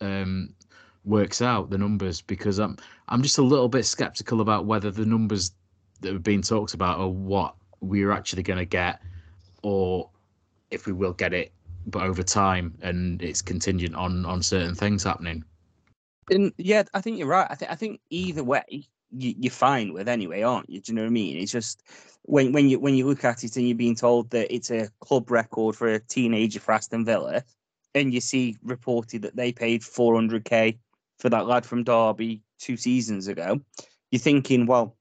um, works out the numbers. Because I'm I'm just a little bit skeptical about whether the numbers that have been talked about are what we're actually going to get, or if we will get it, but over time, and it's contingent on on certain things happening. And yeah, I think you're right. I think I think either way, you, you're fine with anyway, aren't you? Do you know what I mean? It's just when when you when you look at it and you're being told that it's a club record for a teenager for Aston Villa, and you see reported that they paid 400k for that lad from Derby two seasons ago, you're thinking, well,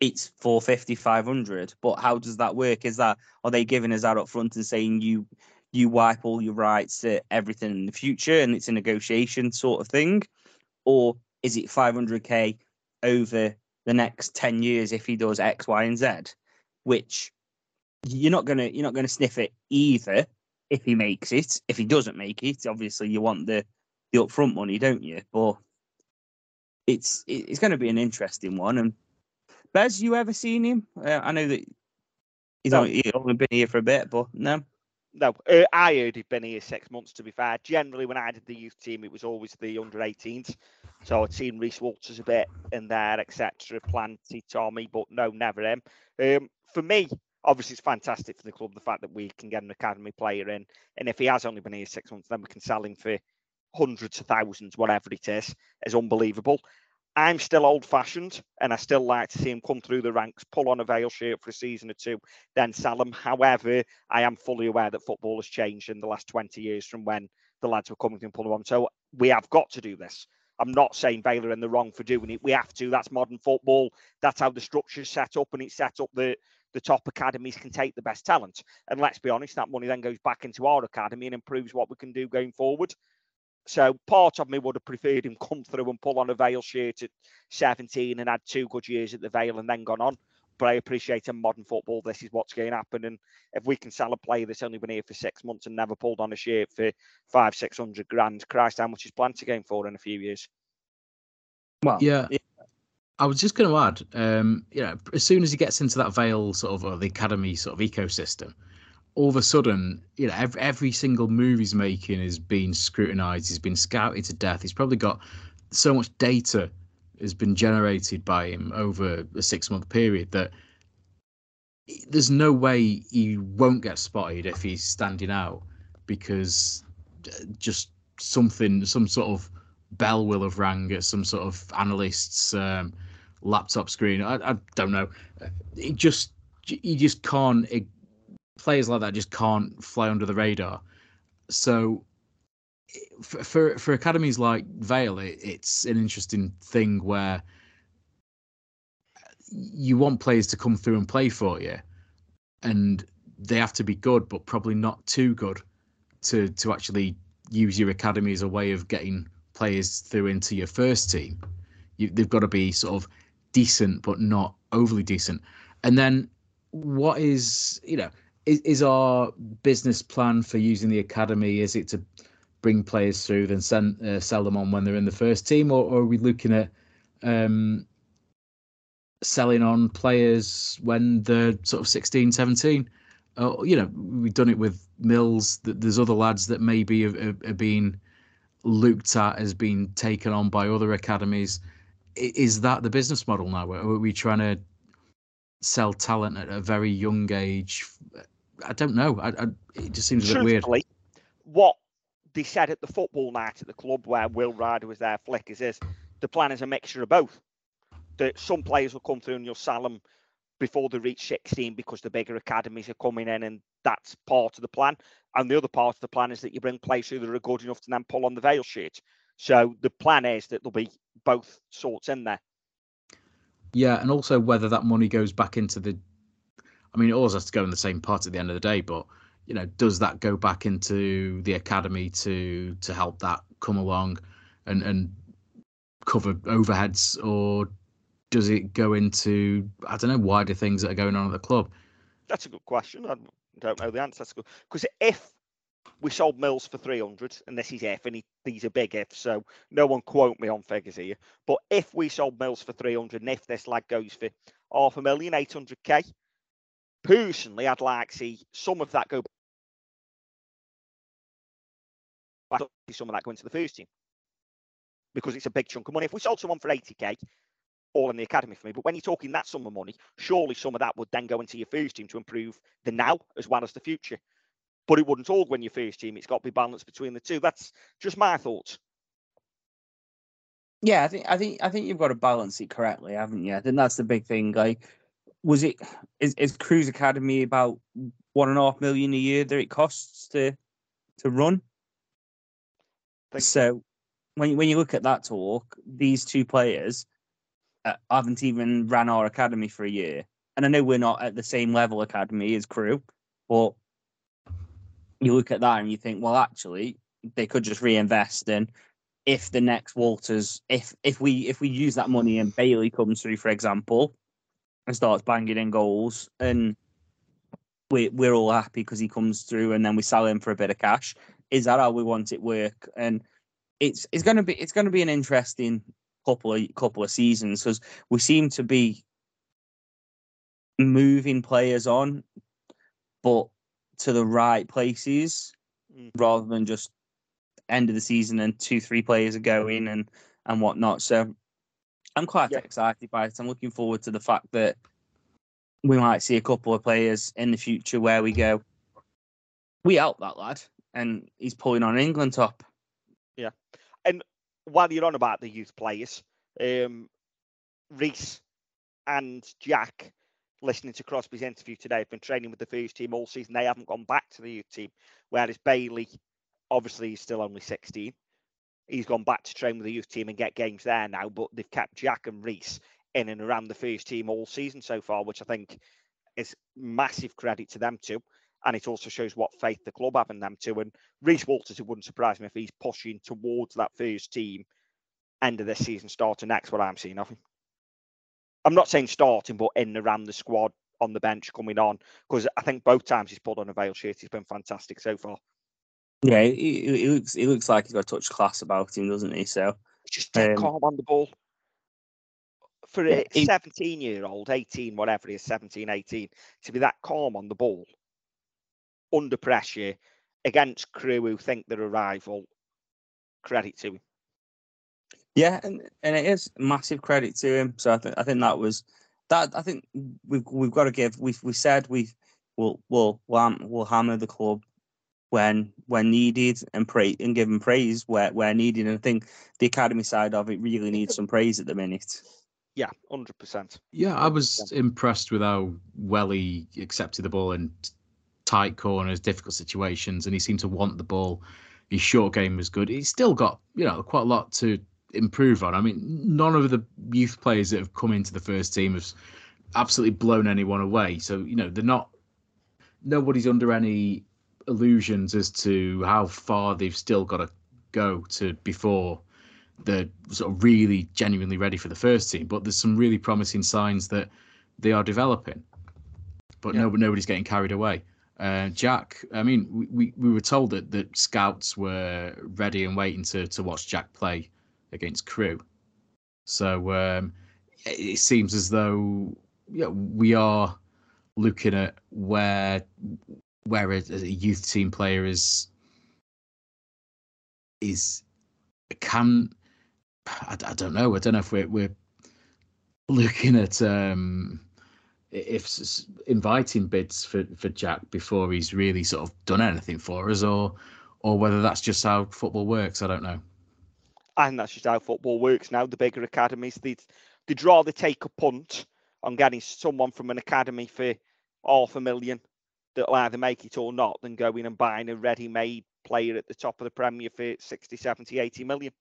it's 450, 500, but how does that work? Is that are they giving us that up front and saying you you wipe all your rights to everything in the future and it's a negotiation sort of thing? Or is it 500k over the next 10 years if he does X, Y, and Z? Which you're not gonna you're not gonna sniff it either if he makes it. If he doesn't make it, obviously you want the the upfront money, don't you? But it's it's going to be an interesting one. And Bez, you ever seen him? Uh, I know that he's No. only, he's only been here for a bit, but no. No, uh, I heard he'd been here six months. To be fair, generally when I did the youth team, it was always the under 18s. So I'd seen Reese Walters a bit in there, etc. Planty, Tommy, but no, never him. Um, for me, obviously, it's fantastic for the club the fact that we can get an academy player in, and if he has only been here six months, then we can sell him for hundreds of thousands, whatever it is, is unbelievable. I'm still old fashioned and I still like to see him come through the ranks, pull on a Vale shirt for a season or two, then sell him. However, I am fully aware that football has changed in the last 20 years from when the lads were coming and pulling on. So we have got to do this. I'm not saying are in the wrong for doing it. We have to. That's modern football. That's how the structure's set up, and it's set up that the top academies can take the best talent. And let's be honest, that money then goes back into our academy and improves what we can do going forward. So part of me would have preferred him come through and pull on a Vale shirt at 17 and had two good years at the Vale and then gone on. But I appreciate in modern football, this is what's going to happen. And if we can sell a player that's only been here for six months and never pulled on a shirt for five, six hundred grand, Christ, how much is Blanty going for in a few years? Well, Yeah. I was just going to add, um, you know, as soon as he gets into that Vale sort of or the academy sort of ecosystem, all of a sudden, you know, every, every single move he's making is being scrutinized. He's been scouted to death. He's probably got so much data has been generated by him over a six month period that there's no way he won't get spotted if he's standing out because uh, just something, some sort of bell will have rang at some sort of analyst's um, laptop screen. I, I don't know. It just you just can't. Players like that just can't fly under the radar. So for for, for academies like Vale, it, it's an interesting thing where you want players to come through and play for you, and they have to be good, but probably not too good to to actually use your academy as a way of getting players through into your first team. You, they've got to be sort of decent, but not overly decent. And then, what is you know is, is our business plan for using the academy? Is it to bring players through, then send uh, sell them on when they're in the first team, or, or are we looking at um, selling on players when they're sort of 16, 17? Uh, you know, we've done it with Mills. There's other lads that maybe have, have, have been looked at as being taken on by other academies. Is that the business model now? Are we trying to sell talent at a very young age? I don't know. I, I, it just seems a bit weird. What they said at the football night at the club where Will Ryder was there, Flick, is the plan is a mixture of both. That some players will come through and you'll sell them before they reach 16 because the bigger academies are coming in and that's part of the plan. And the other part of the plan is that you bring players who that are good enough to then pull on the Vale sheet. So the plan is that there'll be both sorts in there. Yeah, and also whether that money goes back into the. I mean, it always has to go in the same pot at the end of the day, but you know, does that go back into the academy to to help that come along and and cover overheads, or does it go into I don't know wider things that are going on at the club? That's a good question. I don't know the answer. That's good. Because if we sold Mills for 300, and this is if, and he, these are big ifs, so no one quote me on figures here. But if we sold Mills for 300, and if this lad goes for half a million, 800k, personally, I'd like to see some of that go. I'd like to see some of that go into the first team because it's a big chunk of money. If we sold someone for 80k, all in the academy for me. But when you're talking that sum of money, surely some of that would then go into your first team to improve the now as well as the future. But it wouldn't all go in your first team. It's got to be balanced between the two. That's just my thoughts. Yeah, I think I think I think you've got to balance it correctly, haven't you? I think that's the big thing. Like, was it is is Crewe's Academy about one and a half million a year that it costs to to run? So, when you- when you look at that talk, these two players uh, haven't even ran our academy for a year, and I know we're not at the same level academy as Crewe, but you look at that and you think, well, actually, they could just reinvest in if the next Walters, if if we if we use that money and Bailey comes through, for example, and starts banging in goals, and we we're all happy because he comes through and then we sell him for a bit of cash. Is that how we want it work? And it's it's going to be it's going to be an interesting couple of couple of seasons because we seem to be moving players on, but to the right places Mm. rather than just end of the season and two three players are going and and whatnot. So I'm quite Yeah. excited by it. I'm looking forward to the fact that we might see a couple of players in the future where we go, we help that lad, and he's pulling on an England top. Yeah, and while you're on about the youth players, um, Reese and Jack, listening to Crosby's interview today, have been training with the first team all season. They haven't gone back to the youth team, whereas Bailey, obviously, is still only 16. He's gone back to train with the youth team and get games there now, but they've kept Jack and Reese in and around the first team all season so far, which I think is massive credit to them too. And it also shows what faith the club have in them too. And Reese Walters, it wouldn't surprise me if he's pushing towards that first team end of this season, starting next, what I'm seeing of him. I'm not saying starting, but in and around the squad, on the bench, coming on, because I think both times he's pulled on a Vale shirt, he's been fantastic so far. Yeah, he, he, looks he looks like he's got a touch class about him, doesn't he? So just Um, calm on the ball. For a he- 17 year old, 18, whatever he is, 17, 18, to be that calm on the ball, under pressure, against Crewe who think they're a rival, credit to him. yeah, and, and it is massive credit to him. So I think I think that was that. I think we've we've got to give. We've we said we will will we'll, ham- we'll hammer the club when when needed and pray and give him praise where where needed. And I think the academy side of it really needs some praise at the minute. Yeah, 100%. Yeah, I was impressed with how well he accepted the ball in tight corners, difficult situations, and he seemed to want the ball. His short game was good. He's still got, you know, quite a lot to improve on. I mean, none of the youth players that have come into the first team have absolutely blown anyone away. So, you know, they're not, nobody's under any illusions as to how far they've still got to go to before they're sort of really genuinely ready for the first team. But there's some really promising signs that they are developing. But Yeah. no, nobody's getting carried away. Uh, Jack, I mean, we, we, we were told that, that scouts were ready and waiting to, to watch Jack play against Crewe. So um, it, it seems as though yeah, we are looking at where where a, youth team player is is can I, I don't know. I don't know if we're we're looking at um if inviting bids for for Jack before he's really sort of done anything for us, or or whether that's just how football works. I don't know. I think that's just how football works now. The bigger academies, they'd, they'd rather take a punt on getting someone from an academy for half a million that'll either make it or not than going and buying a ready-made player at the top of the Premier for 60, 70, 80 million.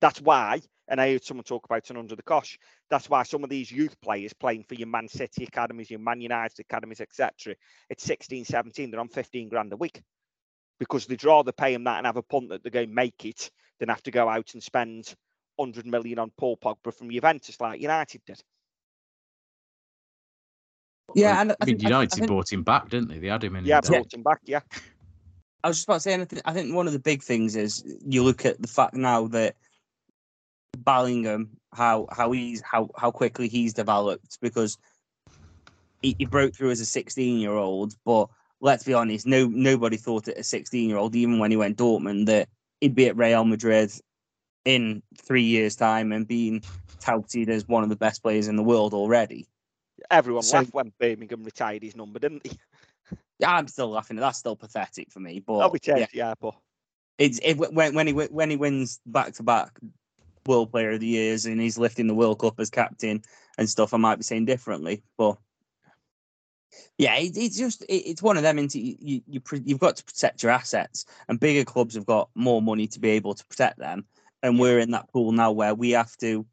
That's why, and I heard someone talk about it under the cosh, that's why some of these youth players playing for your Man City academies, your Man United academies, etc., at 16, 17, they're on 15 grand a week because they'd rather pay him that and have a punt that they're going to make it than have to go out and spend 100 million on Paul Pogba from Juventus like United did. Yeah, um, I and I mean, think- I United think- bought him back, didn't they? They had him in. Yeah, the- brought him back. Yeah, I was just about to say, and I think, I think one of the big things is you look at the fact now that Bellingham, how how he's how how quickly he's developed because he, he broke through as a 16 year old, but let's be honest, no nobody thought at a 16 year old, even when he went Dortmund, that he'd be at Real Madrid in three years' time and being touted as one of the best players in the world already. Everyone So- laughed when Birmingham retired his number, didn't he? Yeah, I'm still laughing. That's still pathetic for me. But Oh, we yeah, yeah, but it's it, when when he when he wins back to back World Player of the Years and he's lifting the World Cup as captain and stuff, I might be saying differently, but yeah, it, it's just it, it's one of them. Into you, you, you you've got to protect your assets, and bigger clubs have got more money to be able to protect them, and we're in that pool now where we have to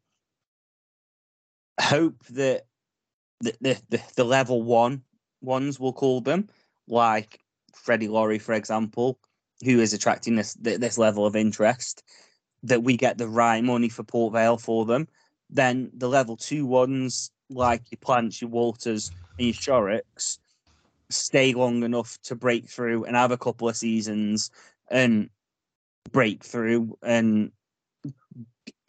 hope that the the, the, the level one ones we'll call them like Freddie Laurie, for example, who is attracting this this level of interest, that we get the right money for Port Vale for them. Then the level two ones, like your Plants, your Walters, and your stay long enough to break through and have a couple of seasons and break through and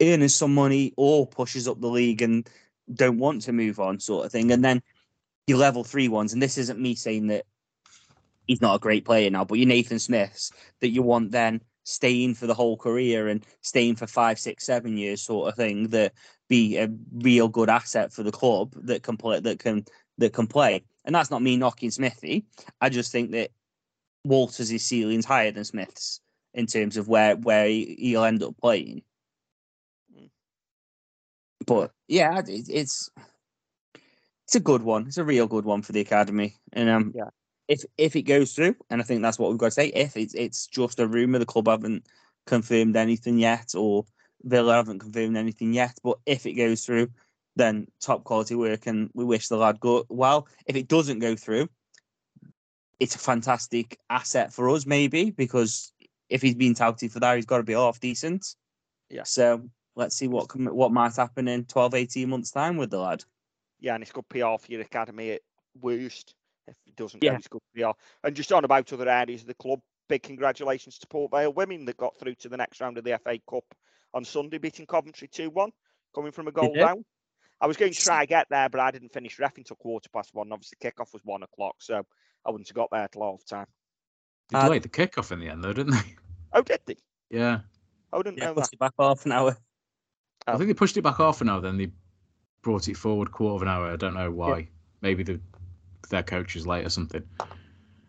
earning some money or pushes up the league and don't want to move on, sort of thing. And then your level three ones, and this isn't me saying that he's not a great player now, but your Nathan Smiths that you want then staying for the whole career and staying for five, six, seven years, sort of thing, that be a real good asset for the club that can play that can that can play. And that's not me knocking Smithy. I just think that Walters' is ceiling's higher than Smith's in terms of where where he'll end up playing. But yeah, it, it's it's a good one. It's a real good one for the academy. And um, Yeah. if if it goes through, and I think that's what we've got to say. If it's it's just a rumor, the club haven't confirmed anything yet, or Villa haven't confirmed anything yet. But if it goes through, then top quality work, and we wish the lad good. Well, if it doesn't go through, it's a fantastic asset for us, maybe because if he's been touted for that, he's got to be half decent. Yeah. So let's see what com- what might happen in 12, 18 months' time with the lad. Yeah, and it's good PR for your academy at worst. If it doesn't Yeah. go, it's good PR. And just on about other areas of the club, big congratulations to Port Vale women that got through to the next round of the FA Cup on Sunday, beating Coventry 2 1, coming from a goal down. I was going to try get there, but I didn't finish ref until quarter past one. Obviously, kickoff was one o'clock, so I wouldn't have got there till half time. They Uh, delayed the kickoff in the end, though, didn't they? Oh, did they? Yeah. I didn't Yeah, know that. back half an hour. I think they pushed it back half an hour, then they brought it forward quarter of an hour. I don't know why. Maybe the their coach is late or something.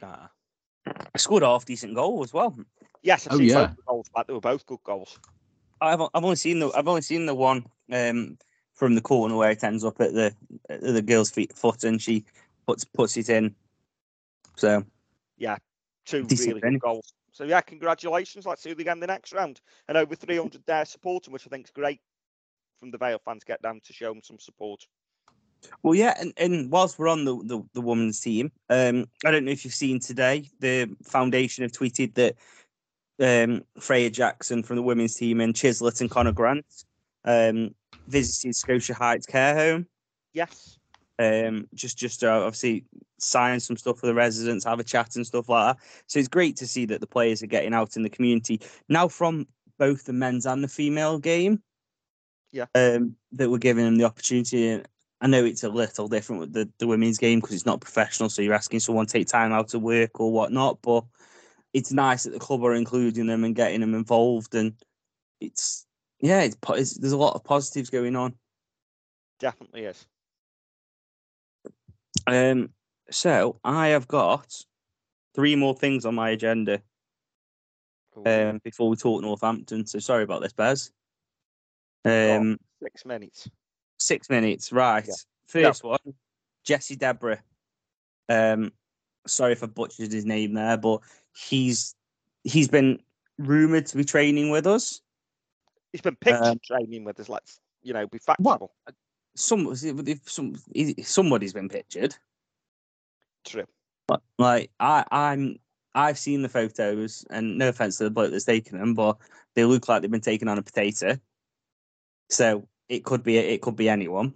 Nah. I scored a half decent goal as well. Yes, I've Oh, seen yeah. both goals back. They were both good goals. I've I've only seen the I've only seen the one um, from the corner where it ends up at the at the girl's feet foot and she puts puts it in. So yeah, Two Decent really finish. good goals. So yeah, congratulations. Let's see who they get in the next round. And over 300 there supporting, which I think is great from the Vale fans get down to show them some support. well, yeah, and, and whilst we're on the, the the women's team, um, I don't know if you've seen today the foundation have tweeted that um, Freya Jackson from the women's team and Chislett and Conor Grant um, visited Scotia Heights Care Home. Yes. um, just just to obviously sign some stuff for the residents, have a chat and stuff like that. So it's great to see that the players are getting out in the community now from both the men's and the female game. Yeah. um, that we're giving them the opportunity. And I know it's a little different with the, the women's game because it's not professional, so you're asking someone to take time out of work or whatnot. But it's nice that the club are including them and getting them involved, and it's yeah, it's, it's there's a lot of positives going on. Definitely is. Um, so I have got three more things on my agenda Ooh, um, before we talk Northampton. So sorry about this, Bez. Um, Six minutes. six minutes, right? Yeah. First one, Jesse Debrah. Um, sorry if I butchered his name there, but he's he's been rumored to be training with us. He's been pictured Um, training with us. Let's, you know, be factual. Some if some somebody's been pictured. True. But like I, I'm, I've seen the photos, and no offense to the bloke that's taken them, but they look like they've been taken on a potato. So it could be, it could be anyone.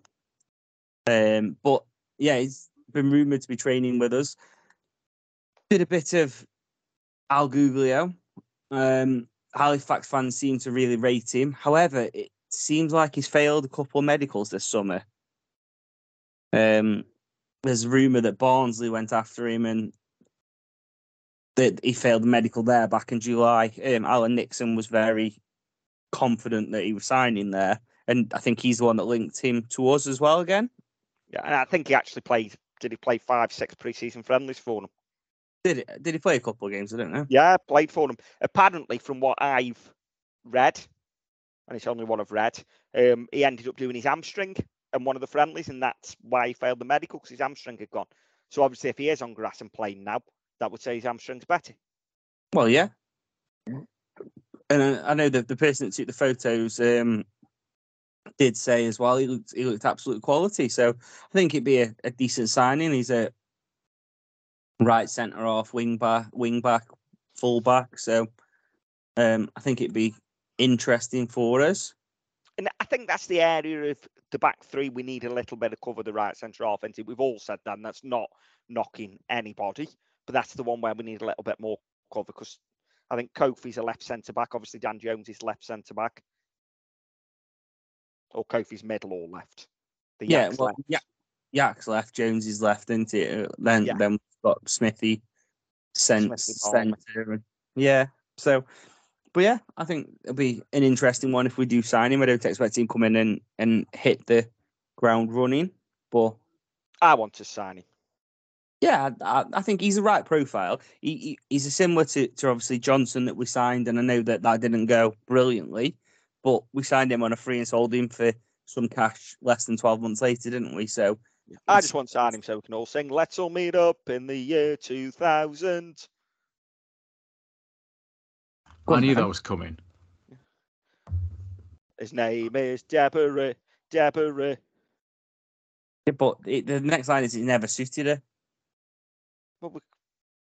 Um, but yeah, he's been rumored to be training with us. Did a bit of Al Guglio. Um, Halifax fans seem to really rate him. However, it seems like he's failed a couple of medicals this summer. Um, there's rumor that Barnsley went after him and that he failed the medical there back in July. Um, Alan Nixon was very confident that he was signing there, and I think he's the one that linked him to us as well again. Yeah, and I think he actually played. Did he play five, six preseason friendlies for them? Did it? Did he play a couple of games? I don't know. Yeah, played for them. Apparently, from what I've read, and it's only what I've read, um, he ended up doing his hamstring and one of the friendlies, and that's why he failed the medical because his hamstring had gone. So obviously, if he is on grass and playing now, that would say his hamstring's better. Well, yeah. And uh, I know that the person that took the photos um, did say as well he looked he looked absolute quality. So I think it'd be a, a decent signing. He's a right centre off, wing back, wing back, full back. So um, I think it'd be interesting for us. And I I think that's the area of the back three we need a little bit of cover the right centre half and We've all said that, and that's not knocking anybody, but that's the one where we need a little bit more cover because I think Kofi's a left centre back. Obviously, Dan Jones is left centre back, or Kofi's middle or left. The yeah, Yak's well, left. yeah, Yak's left, Jones is left, isn't it? Uh, then Yeah. then we've got Smithy, cent- Smithy Palmer. centre, yeah. So, but yeah, I think it'll be an interesting one if we do sign him. I don't expect him to come in and and hit the ground running, but I want to sign him. Yeah, I, I think he's the right profile. He, he he's a similar to, to obviously Johnson that we signed, and I know that that didn't go brilliantly, but we signed him on a free and sold him for some cash less than twelve months later, didn't we? So I just want to sign him so we can all sing "Let's all meet up in the year 2000." I knew that was coming. His name is Deborah. Deborah. Yeah, but it, the next line is he never suited her. Well, we,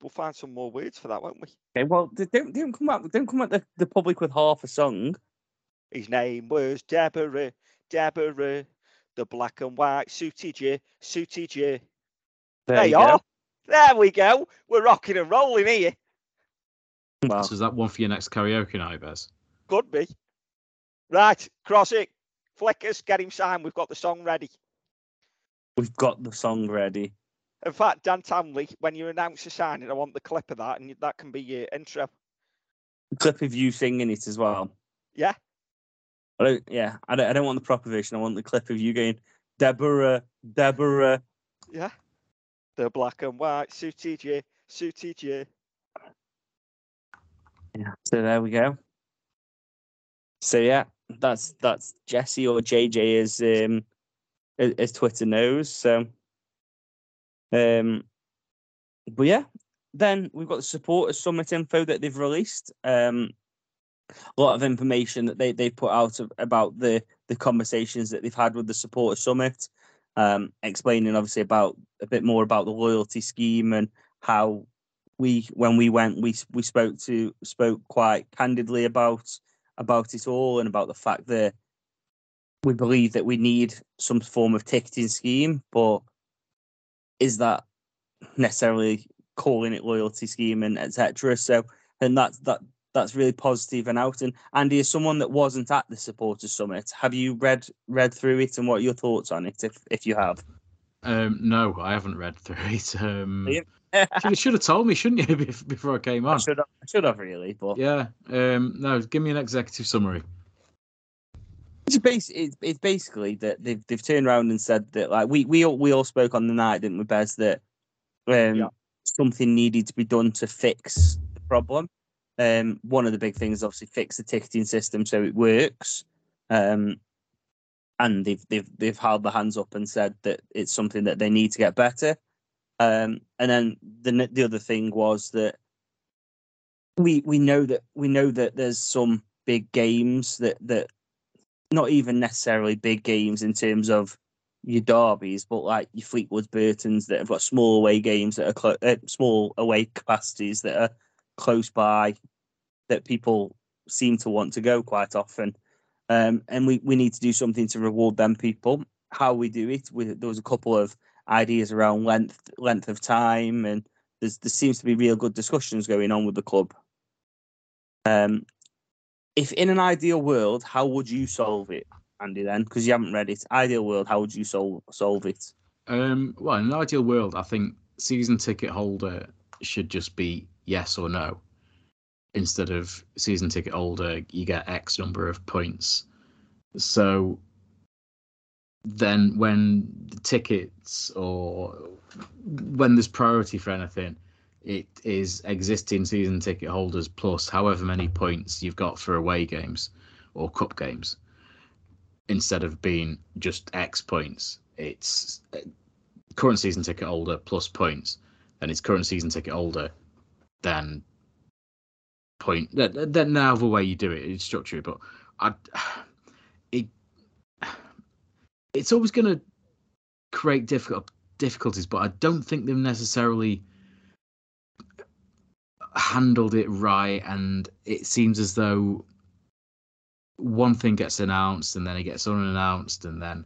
we'll find some more words for that, won't we? Okay, well, don't don't come up don't come at the, the public with half a song. His name was Deborah. Deborah. The black and white suited you. Suited you. There, you go. are. There we go. We're rocking and rolling here. Hmm. Well, So is that one for your next karaoke night, Bez? Could be. Right, cross it. Flickers, get him signed. We've got the song ready. we've got the song ready. In fact, Dan Tamley, when you announce a signing, I want the clip of that, and that can be your intro. Clip of you singing it as well. Yeah. I don't. Yeah, I don't. I don't want the proper version. I want the clip of you going, Deborah, Deborah. Yeah. The black and white suited you. Suited you. Yeah. So there we go. So yeah, that's that's Jesse or JJ as um as, as Twitter knows. So um, but yeah, then we've got the supporters summit info that they've released. Um, a lot of information that they they put out of, about the the conversations that they've had with the supporter summit. Um, explaining obviously about a bit more about the loyalty scheme and how we when we went we we spoke to spoke quite candidly about about it all and about the fact that we believe that we need some form of ticketing scheme, but is that necessarily calling it loyalty scheme and etc. So and that's that that's really positive and out. And Andy, as someone that wasn't at the supporters summit, have you read read through it and what are your thoughts on it if if you have? Um, no, I haven't read through it. Um, Yeah. should, have told me, shouldn't you, before I came I on? should have, I should have really, but Yeah. Um, no, give me an executive summary. It's basically it's, it's basically that they've they've turned around and said that like we we all we all spoke on the night, didn't we, Bez, that um Yeah. something needed to be done to fix the problem. Um one of the big things is obviously fix the ticketing system so it works. Um and they've they've they've held their hands up and said that it's something that they need to get better. Um and then the the other thing was that we we know that we know that there's some big games that that not even necessarily big games in terms of your derbies, but like your Fleetwood Burtons that have got small away games that are clo- uh, small away capacities that are close by that people seem to want to go quite often. Um, and we, we need to do something to reward them people. How we do it, we, there was a couple of ideas around length length of time, and there seems to be real good discussions going on with the club. Um, if in an ideal world, how would you solve it, Andy? Then, because you haven't read it, ideal world, how would you solve solve it? Um, well, in an ideal world, I think season ticket holder should just be yes or no. Instead of season ticket holder, you get X number of points. So then, when the tickets or when there's priority for anything, it is existing season ticket holders plus however many points you've got for away games or cup games. Instead of being just X points, it's uh, current season ticket holder plus points, and it's current season ticket holder, then point. Then, however way you do it, you structure it. But I, it, it's always going to create difficult difficulties. But I don't think they've necessarily handled it right, and it seems as though one thing gets announced and then it gets unannounced and then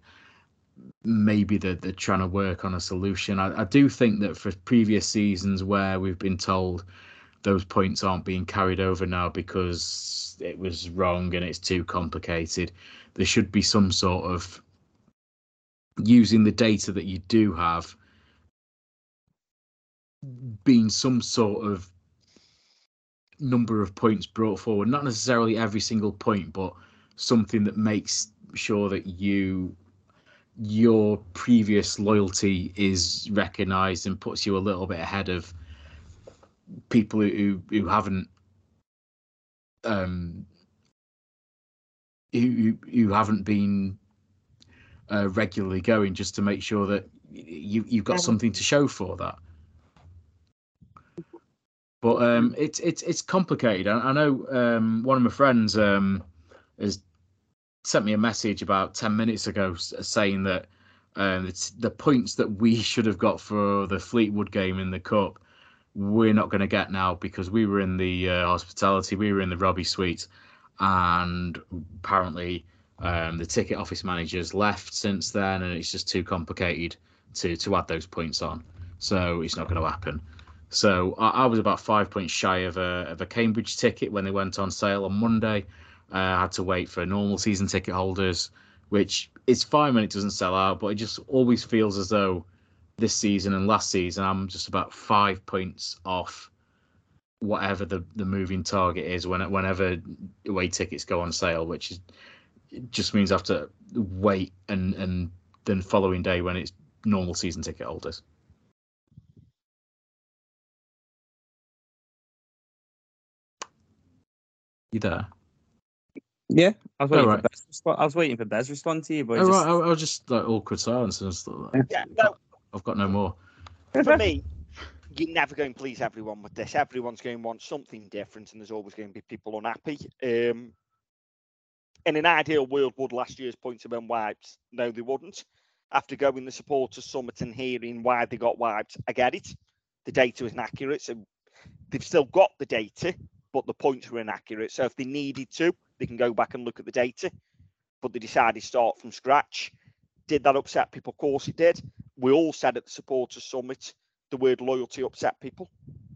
maybe they're, they're trying to work on a solution. I, I do think that for previous seasons where we've been told those points aren't being carried over now because it was wrong and it's too complicated, there should be some sort of using the data that you do have being some sort of number of points brought forward. Not necessarily every single point but something that makes sure that you your previous loyalty is recognized and puts you a little bit ahead of people who who haven't um who who haven't been uh, regularly going just to make sure that you you've got something to show for that but um it's it's it's complicated i, I know um one of my friends um has sent me a message about 10 minutes ago saying that um, it's the points that we should have got for the Fleetwood game in the cup, we're not going to get now because we were in the uh, hospitality, we were in the Robbie suite, and apparently um, the ticket office managers left since then, and it's just too complicated to to add those points on. So it's not going to happen. So I, I was about five points shy of a of a Cambridge ticket when they went on sale on Monday. Uh, I had to wait for normal season ticket holders, which is fine when it doesn't sell out, but it just always feels as though this season and last season I'm just about five points off whatever the, the moving target is when whenever away tickets go on sale, which is just means I have to wait and and then following day when it's normal season ticket holders. You there? Yeah, I was waiting Alright. for Bez. respo- I was waiting for Bez respond to you, but Oh, just, right, I, I was just like awkward silence. And I was like, Yeah, no, I've got no more. for me, you're never going to please everyone with this. Everyone's going to want something different, and there's always going to be people unhappy. Um, in an ideal world, would last year's points have been wiped? No, they wouldn't. After going the supporters summit and hearing why they got wiped, I get it. The data is inaccurate, so they've still got the data, but the points were inaccurate. So if they needed to, they can go back and look at the data. But they decided to start from scratch. Did that upset people? Of course it did. We all said at the supporters summit the word loyalty upset people,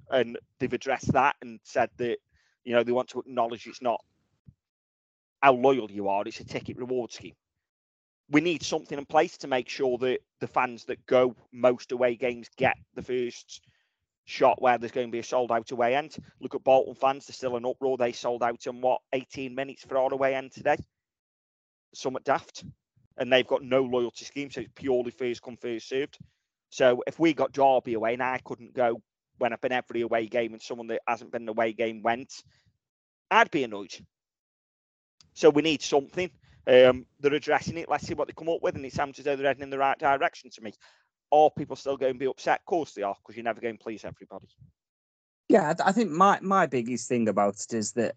and they've addressed that and said that you know they want to acknowledge it's not how loyal you are; it's a ticket reward scheme. We need something in place to make sure that the fans that go most away games get the first shot where there's going to be a sold out away end. Look at Bolton fans; they're still in uproar. They sold out in what 18 minutes for our away end today. Summit Daft, and they've got no loyalty scheme, so it's purely first come first served. So if we got Derby away and I couldn't go when I've been every away game and someone that hasn't been an away game went, I'd be annoyed. So we need something. Um, they're addressing it. Let's see what they come up with, and it sounds as though they're heading in the right direction to me. Are people still going to be upset? Of course they are, because you're never going to please everybody. Yeah, I think my my biggest thing about it is that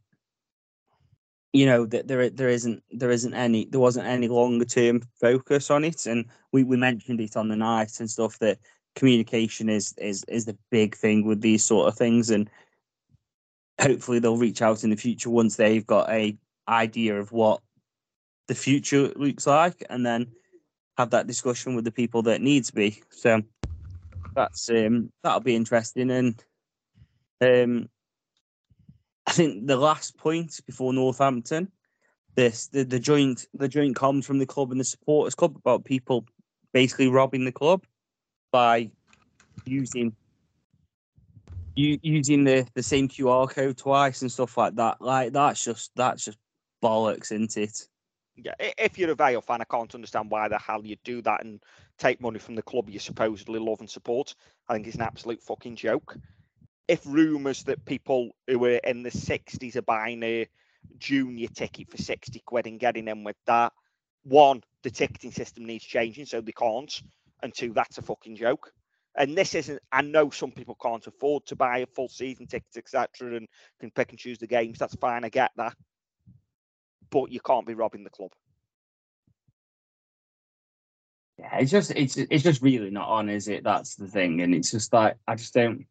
you know that there there isn't there isn't any there wasn't any longer term focus on it, and we, we mentioned it on the night and stuff that communication is is is the big thing with these sort of things, and hopefully they'll reach out in the future once they've got a idea of what the future looks like, and then have that discussion with the people that needs to be. So that's um that'll be interesting and um, I think the last point before Northampton, this the, the joint the joint comms from the club and the supporters club about people basically robbing the club by using u- using the, the same QR code twice and stuff like that. Like that's just that's just bollocks, isn't it? Yeah, if you're a Vale fan, I can't understand why the hell you'd do that and take money from the club you supposedly love and support. I think it's an absolute fucking joke. If rumours that people who were in the 60s are buying a junior ticket for 60 quid and getting in with that, one, the ticketing system needs changing so they can't, and two, that's a fucking joke. And this isn't, I know some people can't afford to buy a full season ticket, etc., and can pick and choose the games. That's fine, I get that. But you can't be robbing the club. Yeah, it's just it's it's just really not on, is it? That's the thing, and it's just like I just don't.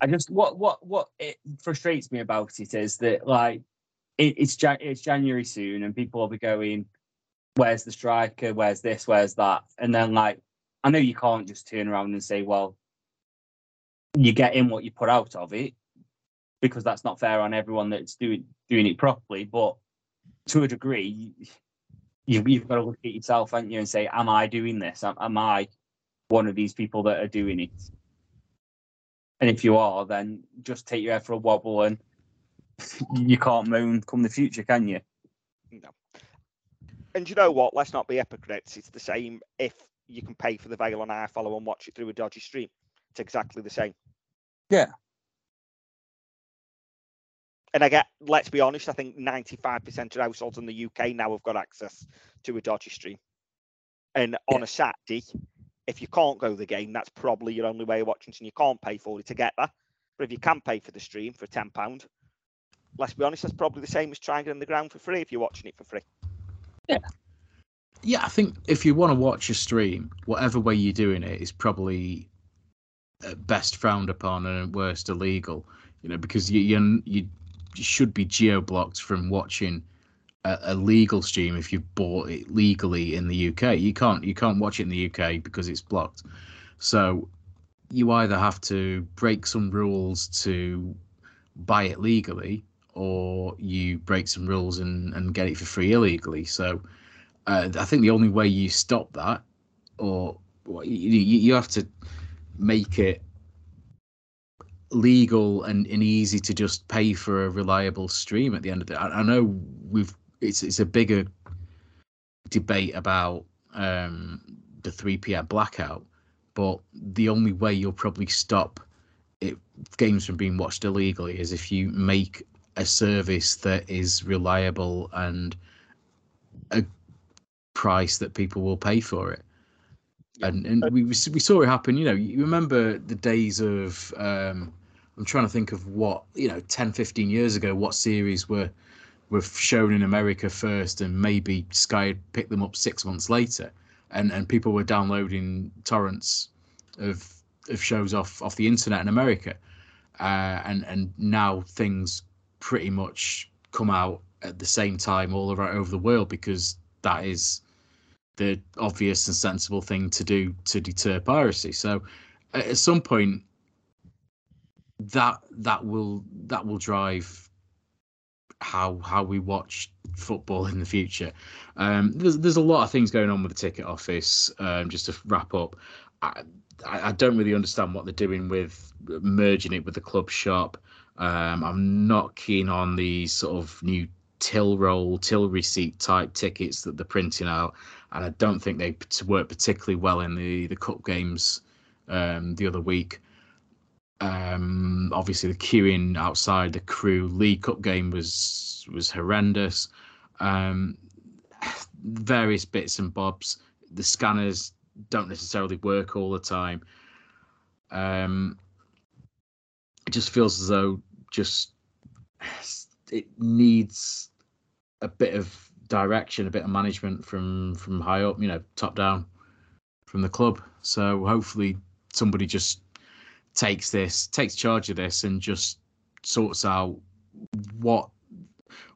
I just what what what it frustrates me about it is that like it, it's Jan- it's January soon, and people will be going, "Where's the striker? Where's this? Where's that?" And then like, I know you can't just turn around and say, "Well, you get in what you put out of it," because that's not fair on everyone that's doing doing it properly. But to a degree, you, you've got to look at yourself, haven't you, and say, "Am I doing this? Am, am I one of these people that are doing it?" And if you are, then just take your head for a wobble, and you can't moan come the future, can you? No. And you know what? Let's not be hypocrites. It's the same if you can pay for the Vale on iFollow and watch it through a dodgy stream. It's exactly the same. Yeah. And I get, let's be honest, I think 95% of households in the UK now have got access to a dodgy stream. And on a Saturday, if you can't go to the game, that's probably your only way of watching, and you can't pay for it to get that. But if you can pay for the stream for £10, let's be honest, that's probably the same as trying to get in the ground for free if you're watching it for free. Yeah, Yeah, I think if you want to watch a stream, whatever way you're doing it is probably uh, best frowned upon and worst illegal. You know, because you you, you should be geo blocked from watching a, a legal stream if you've bought it legally in the UK. You can't you can't watch it in the UK because it's blocked. So you either have to break some rules to buy it legally, or you break some rules and, and get it for free illegally. So uh, I think the only way you stop that, or you, you you have to make it legal and, and easy to just pay for a reliable stream at the end of it. I, I know we've it's it's a bigger debate about um, the 3 p.m. blackout, but the only way you'll probably stop it games from being watched illegally is if you make a service that is reliable and a price that people will pay for it. And and we we saw it happen. You know, you remember the days of um, I'm trying to think of what you know 10, 15 years ago, what series were were shown in America first, and maybe Sky picked them up six months later, and and people were downloading torrents of of shows off off the internet in America, uh, and and now things pretty much come out at the same time all over the world because that is the obvious and sensible thing to do to deter piracy. So at some point that that will that will drive how how we watch football in the future. Um, there's there's a lot of things going on with the ticket office. Um, just to wrap up, I, I don't really understand what they're doing with merging it with the club shop. Um, I'm not keen on these sort of new till roll, till receipt type tickets that they're printing out, and I don't think they work particularly well in the the cup games um, the other week. Um, obviously, the queuing outside the Crewe League Cup game was was horrendous. Um, various bits and bobs. The scanners don't necessarily work all the time. Um, it just feels as though just it needs a bit of direction, a bit of management from from high up, you know, top down from the club. So hopefully somebody just takes this, takes charge of this, and just sorts out what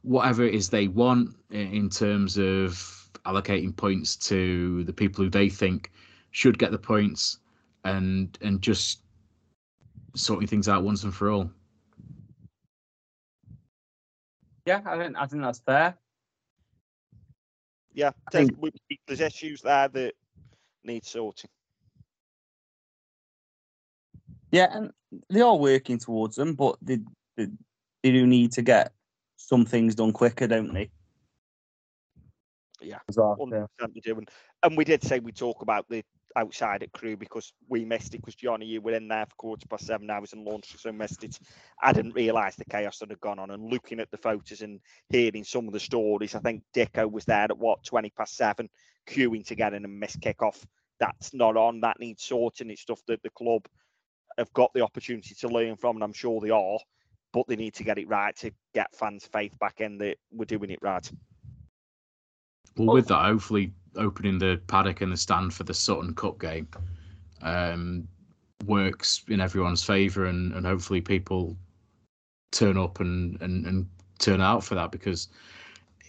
whatever it is they want in terms of allocating points to the people who they think should get the points, and and just sorting things out once and for all. Yeah, I think I think that's fair. Yeah, I there's, think- there's issues there that need sorting. Yeah, and they are working towards them, but they, they they do need to get some things done quicker, don't they? Yeah, As well, hundred yeah. percent we do. And, and we did say we talk about the outside at Crewe because we missed it because Johnny, you were in there for quarter past seven hours and launched, so missed it. I didn't realise the chaos that had gone on. And looking at the photos and hearing some of the stories, I think Dicko was there at what twenty past seven, queuing to get in and miss kickoff. That's not on. That needs sorting. It's stuff that the club have got the opportunity to learn from, and I'm sure they are. But they need to get it right to get fans' faith back in that we're doing it right. Well, with that, hopefully opening the paddock and the stand for the Sutton Cup game um, works in everyone's favour, and, and hopefully people turn up and, and, and turn out for that because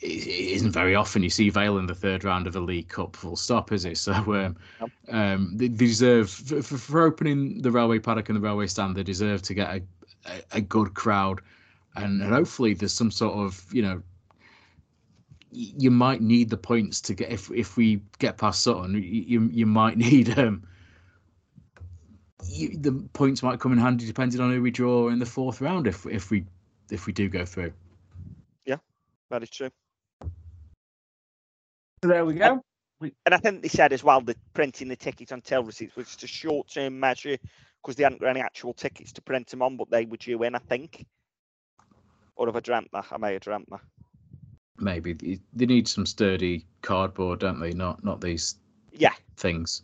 it, it isn't very often you see Vale in the third round of a League Cup. Full stop, is it? So um, Yep. um, they deserve for, for, for opening the railway paddock and the railway stand. They deserve to get a, a, a good crowd, and, and hopefully there's some sort of you know. You might need the points to get if if we get past Sutton. You you might need um. You, the points might come in handy depending on who we draw in the fourth round if if we if we do go through. Yeah, that is true. So there we go. And I think they said as well that printing the tickets on till receipts was just a short term measure because they hadn't got any actual tickets to print them on, but they were due in, I think. Or have I dreamt that? I may have dreamt that. maybe they- they need some sturdy cardboard, don't they? Not not these Yeah, things.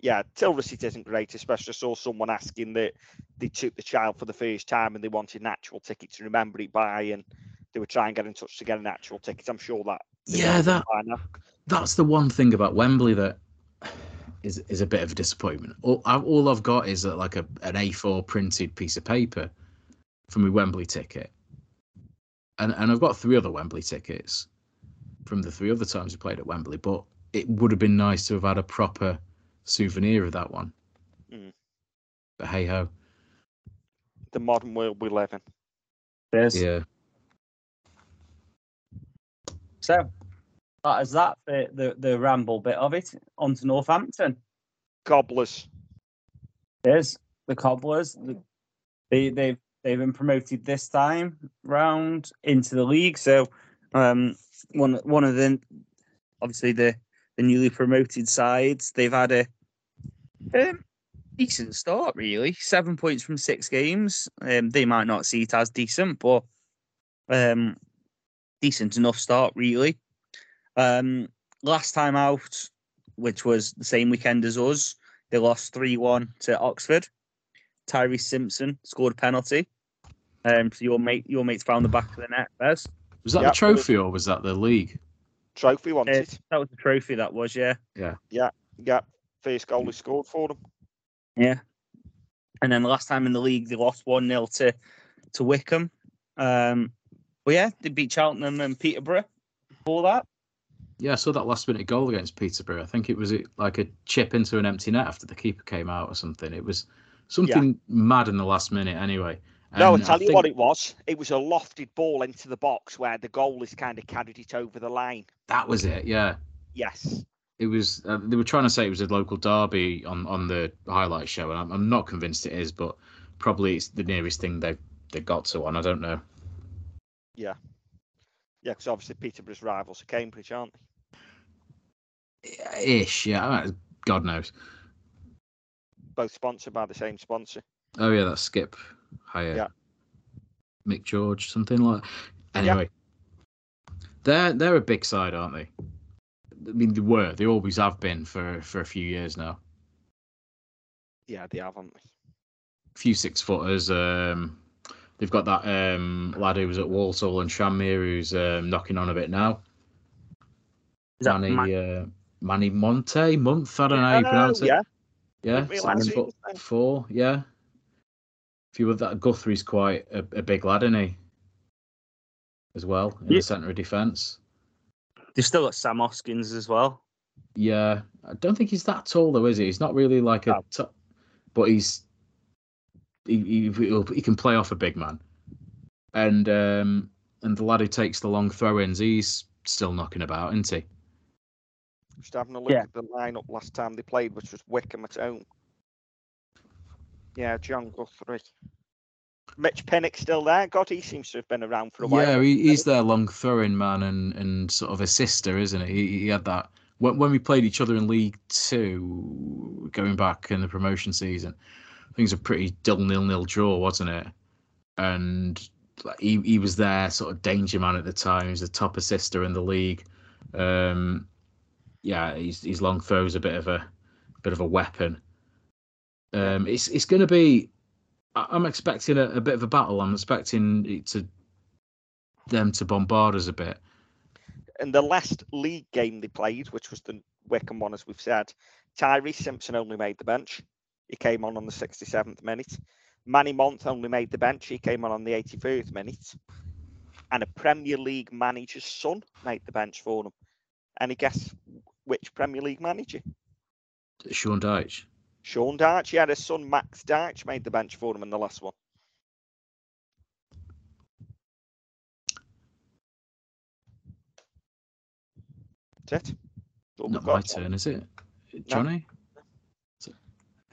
yeah. Till receipt isn't great, especially I saw someone asking that they took the child for the first time and they wanted an actual ticket to remember it by, and they were trying to get in touch to get an actual ticket. I'm sure that. They Yeah, might have done that by now. that's the one thing about Wembley that is is a bit of a disappointment. All, I, all I've got is uh, like a an A4 printed piece of paper from my Wembley ticket, and and I've got three other Wembley tickets from the three other times we played at Wembley. But it would have been nice to have had a proper souvenir of that one. Mm. But hey ho, The modern world we live in. There's yeah. So that is that the, the the ramble bit of it. On to Northampton. Gobblers. There's the Cobblers. The, they they've they've been promoted this time round into the league. So um one one of the obviously the the newly promoted sides they've had a um, decent start really. Seven points from six games. Um, they might not see it as decent, but um, decent enough start really. Um, last time out, which was the same weekend as us, they lost 3 1 to Oxford. Tyreece Simpson scored a penalty. Um, so your mate, your mate's found the back of the net, Bez. Was that Yep. the trophy or was that the league? Trophy wanted. Uh, that was the trophy. That was, yeah, Yeah. yeah First goal he scored for them. yeah. And then the last time in the league, they lost one 0 to to Wycombe. Um, but yeah, they beat Cheltenham and Peterborough for that. Yeah, I saw that last minute goal against Peterborough. I think it was like a chip into an empty net after the keeper came out or something. It was something mad in the last minute anyway. No, I'll And I tell you think what it was. It was a lofted ball into the box where the goalie's kind of carried it over the line. That was it. Yeah, Yes. it was. Uh, they were trying to say it was a local derby on on the highlight show, and I'm, I'm not convinced it is, but probably it's the nearest thing they they got to one. I don't know. Yeah. Yeah, because obviously Peterborough's rivals are Cambridge, aren't they? Ish. Yeah. God knows. Both sponsored by the same sponsor. Oh yeah, that's Skip Higher. Yeah. Mick George, something like. Anyway, they're they're a big side, aren't they? I mean, they were. They always have been for for a few years now. Yeah, they have, haven't they? A few six footers. Um, they've got that um lad who was at Walsall and Shamir who's um, knocking on a bit now. Is Manny Ma- uh, Manny Monte Month. I don't know how you pronounce it. yeah. Yeah, seven foot four. Yeah. If you were that Guthrie's quite a, a big lad, isn't he? As well in Yeah. the centre of defence. They've still got Sam Hoskins as well. Yeah, I don't think he's that tall though, is he? He's not really like a No. top, but he's he, he he'll- can play off a big man, and um and the lad who takes the long throw-ins, he's still knocking about, isn't he? Just having a look Yeah. at the lineup last time they played, which was Wycombe at home. Yeah, Jon Guthrie. Mitch Pinnock still there. God, he seems to have been around for a while. Yeah, he, he's their long throwing man and and sort of a sister, isn't he? He, he had that when when we played each other in League Two, going back in the promotion season. I think it was a pretty dull nil nil draw, wasn't it? And he he was their sort of danger man at the time. He was the top assister in the league. Um, yeah, his his long throws a bit of a bit of a weapon. Um, it's it's going to be. I'm expecting a, a bit of a battle. I'm expecting it to them to bombard us a bit. In the last league game they played, which was the Wycombe one, as we've said, Tyreece Simpson only made the bench. He came on on the 67th minute. Manny Month only made the bench. He came on on the 81st minute. and a Premier League manager's son made the bench for him. Any guess which Premier League manager? Sean Dyche. Sean Dyche. He had his son Max Dyche made the bench for him in the last one. That's it. Not my turn, is it? Johnny?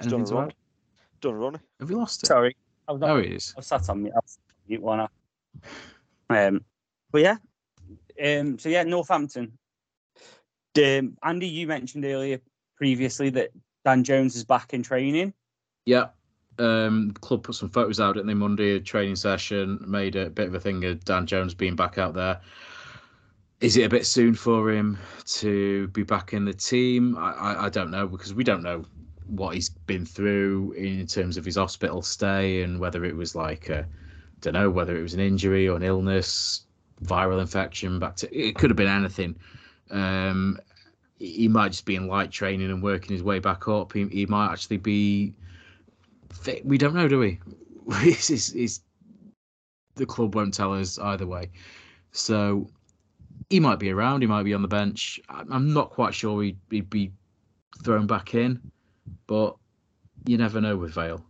Is it- done Anything to already. add? Done running. Have you lost it? Sorry, I was not Oh, it is. I was sat on mute. I was mute one. Um, but yeah, um, so yeah, Northampton. Um, Andy, you mentioned earlier previously that Dan Jones is back in training. Yeah. Um, the club put some photos out in the Monday training session, made a bit of a thing of Dan Jones being back out there. Is it a bit soon for him to be back in the team? I, I, I don't know because we don't know what he's been through in terms of his hospital stay and whether it was like a, don't know whether it was an injury or an illness, viral infection, back to it could have been anything. Um, he might just be in light training and working his way back up. He, he might actually be fit. We don't know, do we? it's, it's, the club won't tell us either way. So he might be around. He might be on the bench. I'm I'm not quite sure he'd, he'd be thrown back in, but you never know with Vale.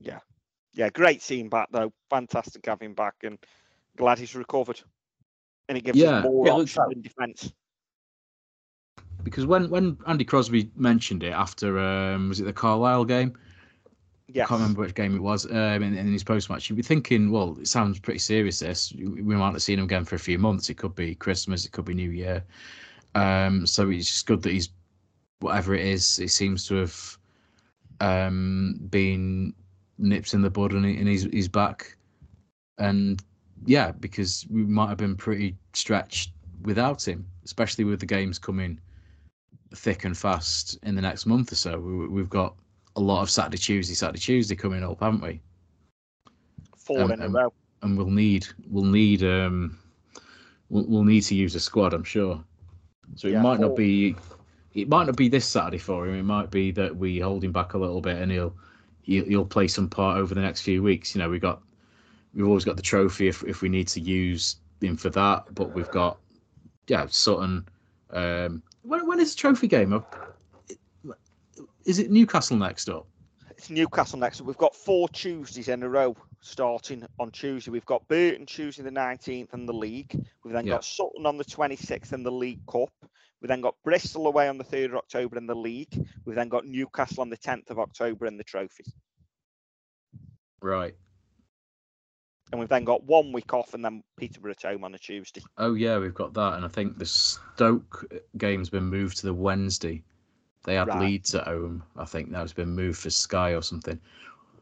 Yeah. Yeah, great seeing back though. Fantastic having back and glad he's recovered. And it gives Yeah. us more Yeah, it looks options like- in defence. Because when, when Andy Crosby mentioned it after, um, was it the Carlisle game? Yeah. I can't remember which game it was. Um, in, in his post match, you'd be thinking, well, it sounds pretty serious. This we might not seen him again for a few months. It could be Christmas. It could be New Year. Um, so it's just good that he's whatever it is. It seems to have um, been nips in the bud, and, he, and he's he's back. And yeah, because we might have been pretty stretched without him, especially with the games coming thick and fast in the next month or so. We, we've got a lot of Saturday, Tuesday, Saturday, Tuesday coming up, haven't we? Four um, in a row. And we'll need we'll need um we'll, we'll need to use a squad, I'm sure. So it Yeah, might not be it might not be this Saturday for him. It might be that we hold him back a little bit and he'll he'll, he'll play some part over the next few weeks. You know, we got we've always got the trophy if if we need to use him for that, but we've got yeah Sutton. Um, when when is the trophy game? Is it Newcastle next up? It's Newcastle next. We've got four Tuesdays in a row starting on Tuesday. We've got Burton Tuesday the 19th and the league. We've then Yeah. got Sutton on the 26th and the League Cup. We've then got Bristol away on the 3rd of October in the league. We've then got Newcastle on the 10th of October in the trophy. Right. And we've then got one week off and then Peterborough at home on a Tuesday. Oh yeah, we've got that, and I think the Stoke game's been moved to the Wednesday. They had Right. Leeds at home. I think that's been moved for Sky or something.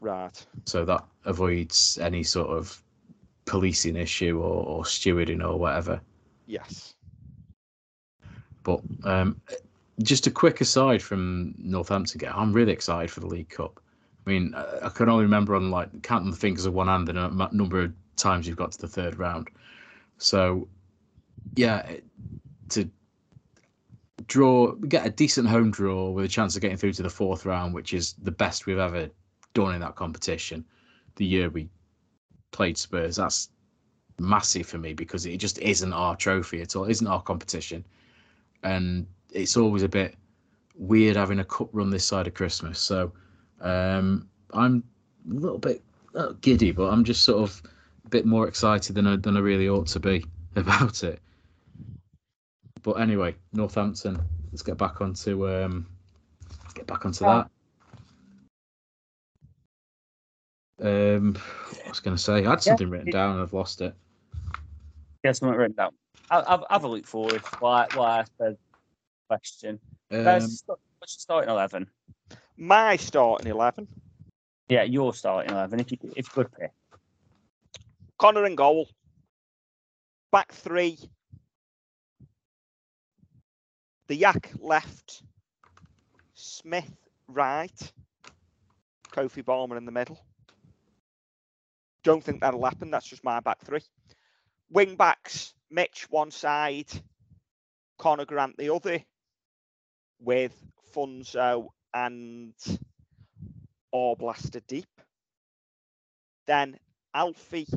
Right. So that avoids any sort of policing issue or, or stewarding or whatever. Yes. But um, just a quick aside from Northampton game, I'm really excited for the League Cup. I mean, I, can only remember on like counting the fingers of one hand the nu- number of times you've got to the third round. So, yeah, to draw, get a decent home draw with a chance of getting through to the fourth round, which is the best we've ever done in that competition. The year we played Spurs, that's massive for me because it just isn't our trophy at all. It isn't our competition and it's always a bit weird having a cup run this side of Christmas. So um, I'm a little bit giddy, but I'm just sort of a bit more excited than I, than I really ought to be about it. But anyway, Northampton. Let's get back onto um, let's get back onto that. Um, what was going to say? I had something written down and I've lost it. Get something written down. I'll, I'll have a look forward. Why? Why I said question. Um, Let's what's your starting eleven? My starting 11. Yeah, your starting eleven. If you if you could pick. Connor and goal. Back three. The Yak left. Smith right. Kofi Balmer in the middle. Don't think that'll happen. That's just my back three. Wing backs. Mitch one side. Conor Grant the other. With Funso and Arblaster deep. Then Alfie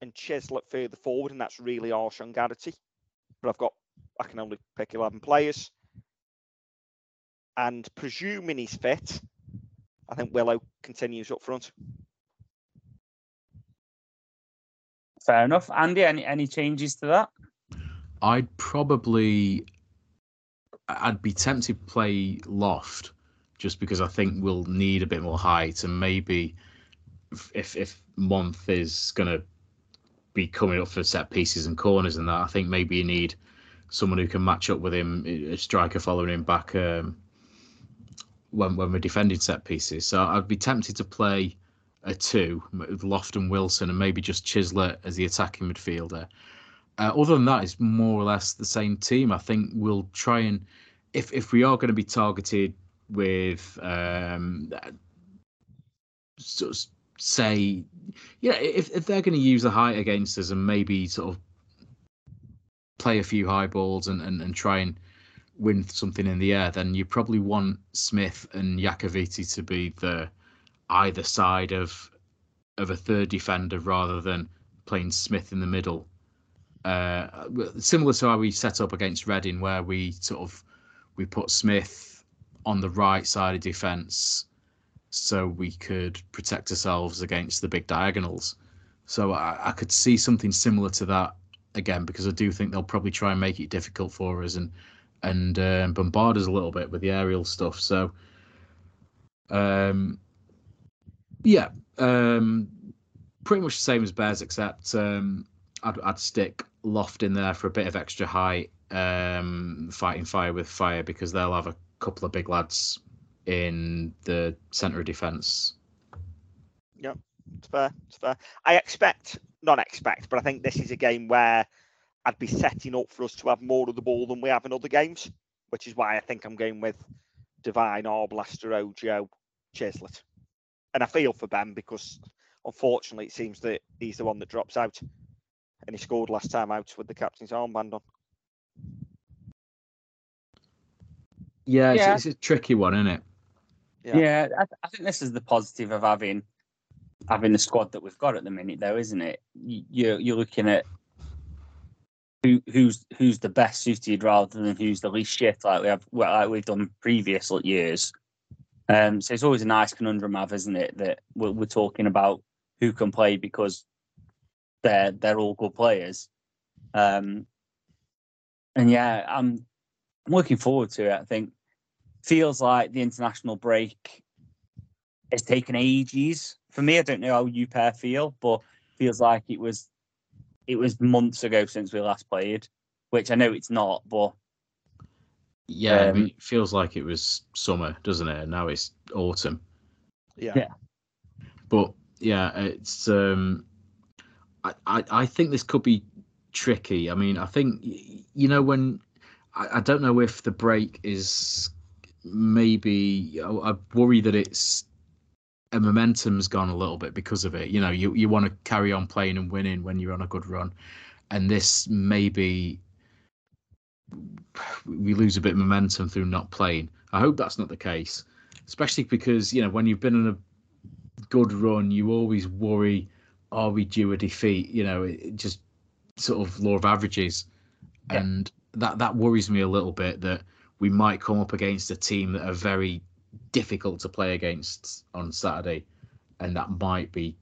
and Chislett further forward, and that's really harsh on Garrity. But I've got, I can only pick 11 players. And presuming he's fit, I think Willow continues up front. Fair enough. Andy, any any changes to that? I'd probably, I'd be tempted to play Loft, just because I think we'll need a bit more height, and maybe if if Month is gonna be coming up for set pieces and corners and that, I think maybe you need someone who can match up with him, a striker following him back um, when when we're defending set pieces. So I'd be tempted to play a two with Loft and Wilson, and maybe just Chislett as the attacking midfielder. Uh, other than that, it's more or less the same team. I think we'll try and if if we are going to be targeted with um, sort of say, yeah, if if they're going to use the height against us and maybe sort of play a few high balls and, and, and try and win something in the air, then you probably want Smith and Yakoviti to be the either side of of a third defender rather than playing Smith in the middle. Uh, similar to how we set up against Reading, where we sort of we put Smith on the right side of defence so we could protect ourselves against the big diagonals. So I, I could see something similar to that again because I do think they'll probably try and make it difficult for us and and um, bombard us a little bit with the aerial stuff. So um, yeah, um, pretty much the same as Bez, except um, I'd, I'd stick Loft in there for a bit of extra height, um, fighting fire with fire because they'll have a couple of big lads in the centre of defence. Yeah, it's fair. It's fair. I expect, not expect, but I think this is a game where I'd be setting up for us to have more of the ball than we have in other games, which is why I think I'm going with Devine, Arblaster, Ojo, Chislett. And I feel for Ben because unfortunately it seems that he's the one that drops out. And he scored last time out with the captain's armband on. Yeah, it's, Yeah. it's a tricky one, isn't it? Yeah. Yeah, I, I think this is the positive of having having the squad that we've got at the minute, though, isn't it? You- You're you're looking at who who's who's the best suited rather than who's the least shit, like we have well, like we've done previous years. Um, so it's always a nice conundrum, have, isn't it? That we're, we're talking about who can play because they're they're all good players. Um, and yeah, I'm I'm looking forward to it. I think feels like the international break has taken ages for me. I don't know how you pair feel, but feels like it was it was months ago since we last played, which I know it's not, but Yeah, Um, it feels like it was summer, doesn't it? And now it's autumn. Yeah. Yeah. But yeah, it's. um I, I I think this could be tricky. I mean, I think you know when I, I don't know if the break is maybe I, I worry that it's a momentum's gone a little bit because of it. You know, you you want to carry on playing and winning when you're on a good run, and this maybe we lose a bit of momentum through not playing. I hope that's not the case, especially because you know when you've been on a good run, you always worry, are we due a defeat? You know, it, just sort of law of averages, Yeah. and that that worries me a little bit that we might come up against a team that are very difficult to play against on Saturday, and that might be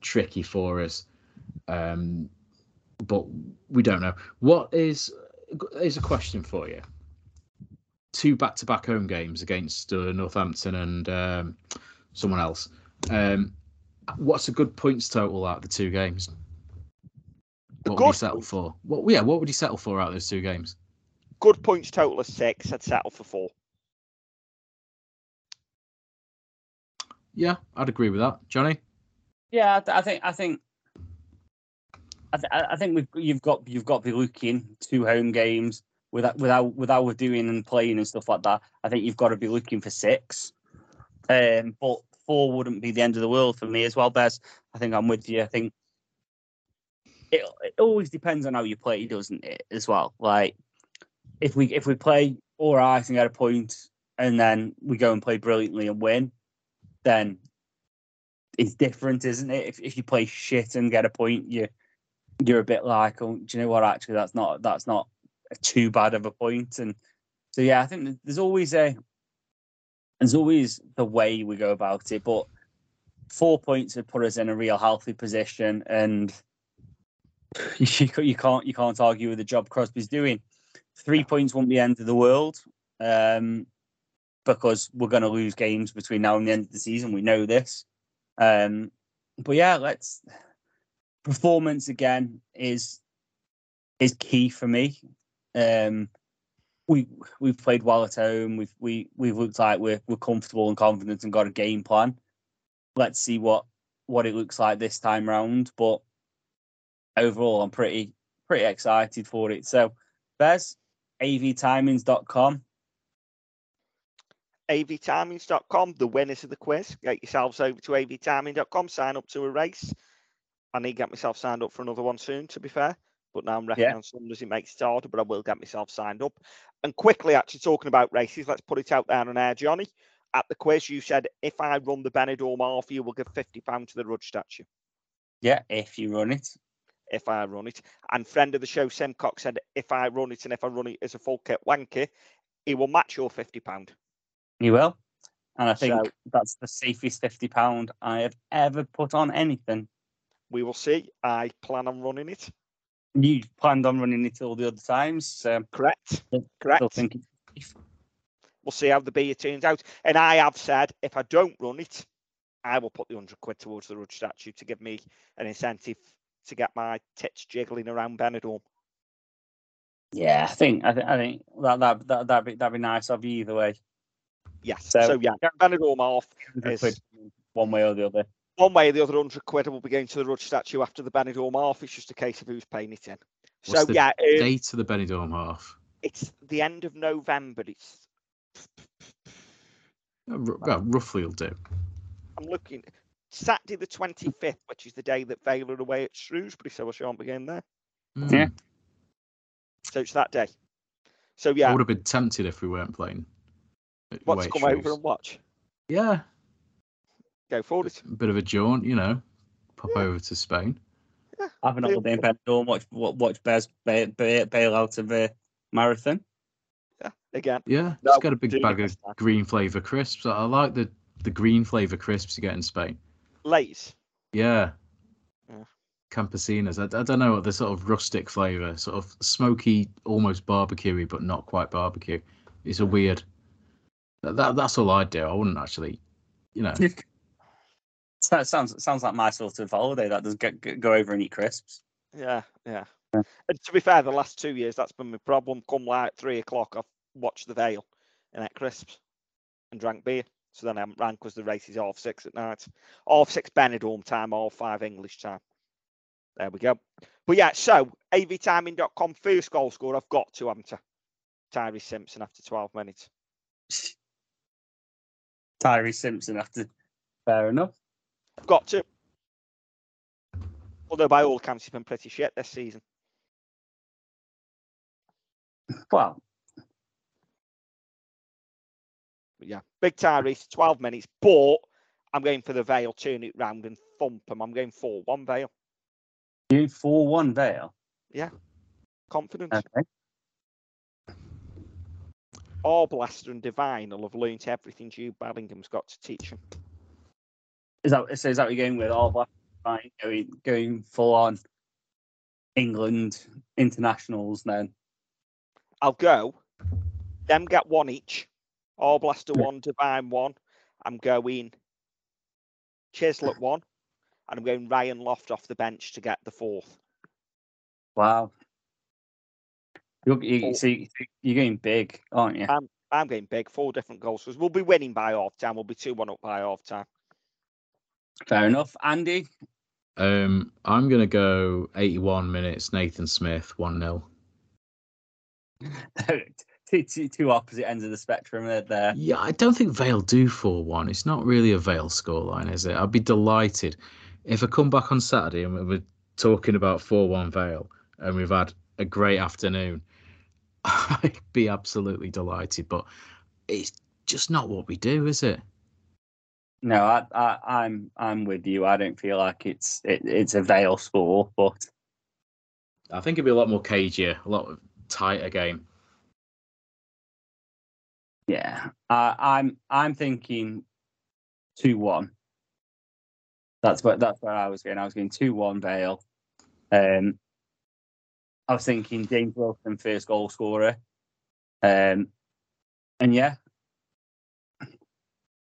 tricky for us. Um, but we don't know. What is is a question for you? Two back-to-back home games against uh, Northampton and um, someone else. Um, what's a good points total out of the two games? A What would you settle for? What? Yeah, what would you settle for out of those two games? Good points total of six. I'd settle for four. Yeah, I'd agree with that, Johnny. yeah, I think I think I, th- I think we've you've got you've got to be looking two home games without without without we're doing and playing and stuff like that. I think you've got to be looking for six. Um, but four wouldn't be the end of the world for me as well, Bez. I think I'm with you. I think it it always depends on how you play, doesn't it? As well, like if we if we play all right and get a point, and then we go and play brilliantly and win, then it's different, isn't it? If if you play shit and get a point, you you're a bit like, oh, do you know what? Actually, that's not that's not too bad of a point. And so yeah, I think there's always a there's always the way we go about it, but four points would put us in a real healthy position, and you, you can't you can't argue with the job Crosby's doing. Three points won't be the end of the world, um, because we're going to lose games between now and the end of the season. We know this, um, but yeah, let's performance again is is key for me. Um, we we've played well at home. We've we we've looked like we're we're comfortable and confident and got a game plan. Let's see what what it looks like this time round. But overall, I'm pretty pretty excited for it. So, Bez, avtimings.com. avtimings.com, the winners of the quiz. Get yourselves over to avtiming.com, sign up to a race. I need to get myself signed up for another one soon, to be fair. But now I'm reckoning Yeah. on Sundays, it makes it harder, but I will get myself signed up. And quickly, actually talking about races, let's put it out there on air, Johnny. At the quiz, you said if I run the Benidorm half, you will give £50 to the Rudge statue Yeah, if you run it. if I run it. And friend of the show, Simcox, said if I run it and if I run it as a full kit wanker, he will match your £50. He will. And I think So- that's the safest fifty pound I have ever put on anything. We will see. I plan on running it. You planned on running it all the other times. So Correct. Correct. We'll see how the beer turns out. And I have said if I don't run it, I will put the 100 quid towards the Rudge statue to give me an incentive to get my tits jiggling around Benidorm. Yeah, I think I, th- I think that that that that'd be that'd be nice of you either way. Yes. So- So, yeah, Benidorm off. Is- one way or the other. One way or the other, 100 quid will be going to the Rudge statue after the Benidorm off. It's just a case of who's paying it in. What's so, the yeah, um, date of the Benidorm half? it's the end of November. It's Uh, ru- Well, roughly will do. I'm looking Saturday the 25th, which is the day that Vale are away at Shrewsbury, so I shan't be going there. Yeah. Mm. So it's that day. So yeah. I would have been tempted if we weren't playing. at what's come at over and watch? Yeah, Go for it. a bit of a jaunt, you know. Pop Yeah. over to Spain. Yeah. Have an holiday in Benidorm, watch watch Bez bail, bail, bail out of a marathon. Yeah, again. Yeah, No, just get a big bag of this green flavour crisps. I I like the the green flavour crisps you get in Spain. Lays. Yeah. Yeah. Campesinas. I, I don't know what the sort of rustic flavour, sort of smoky, almost barbecuey, but not quite barbecue. It's a weird. That, that that's all I'd do. I wouldn't actually, you know. It sounds sounds like my sort of holiday. That does get, get- go over and eat crisps. Yeah, yeah. Yeah. And to be fair, the last two years that's been my problem. Come like three o'clock, I've watched the Vale and ate crisps and drank beer. So then I haven't ran because the race is half six at night. Half six Benidorm time, half five English time. There we go. But yeah, so avtiming.com first goal scorer I've got to, haven't I? Tyreece Simpson after 12 minutes. Tyreece Simpson after. Fair enough. I've got to. Although by all accounts he's been pretty shit this season. Well, But yeah, big Tyreece, 12 minutes. But I'm going for the Vale, turn it round and thump him. I'm going 4 1 Vale. you four one Vale. Yeah. Confidence. Okay. Arblaster and Devine will have learnt everything Jude Bellingham's got to teach him. Is that so? Is that what you're going with? All black, fine, going going full on England internationals then. I'll go. Them get one each. Arblaster Yeah. one, Devine one. I'm going Chislett one. And I'm going Ryan Loft off the bench to get the fourth. Wow. You're, you, see, you're going big, aren't you? I'm going big, four different goals. So we'll be winning by half time. We'll be 2 1 up by half time. Fair enough. Andy, Um, I'm gonna go 81 minutes. Nathan Smith, one 0 two, two, two opposite ends of the spectrum there. there. Yeah, I don't think Vale do 4 1. It's not really a Vale scoreline, is it? I'd be delighted if I come back on Saturday and we're talking about 4 1 Vale and we've had a great afternoon. I'd be absolutely delighted, but it's just not what we do, is it? No, I, I, I'm I'm with you. I don't feel like it's it, it's a Vale score, but I think it'd be a lot more cagier, a lot tighter game. Yeah, uh, I'm I'm thinking two one. That's what that's where I was going. I was going two one Vale. Um, I was thinking James Wilson first goal scorer. Um, and yeah,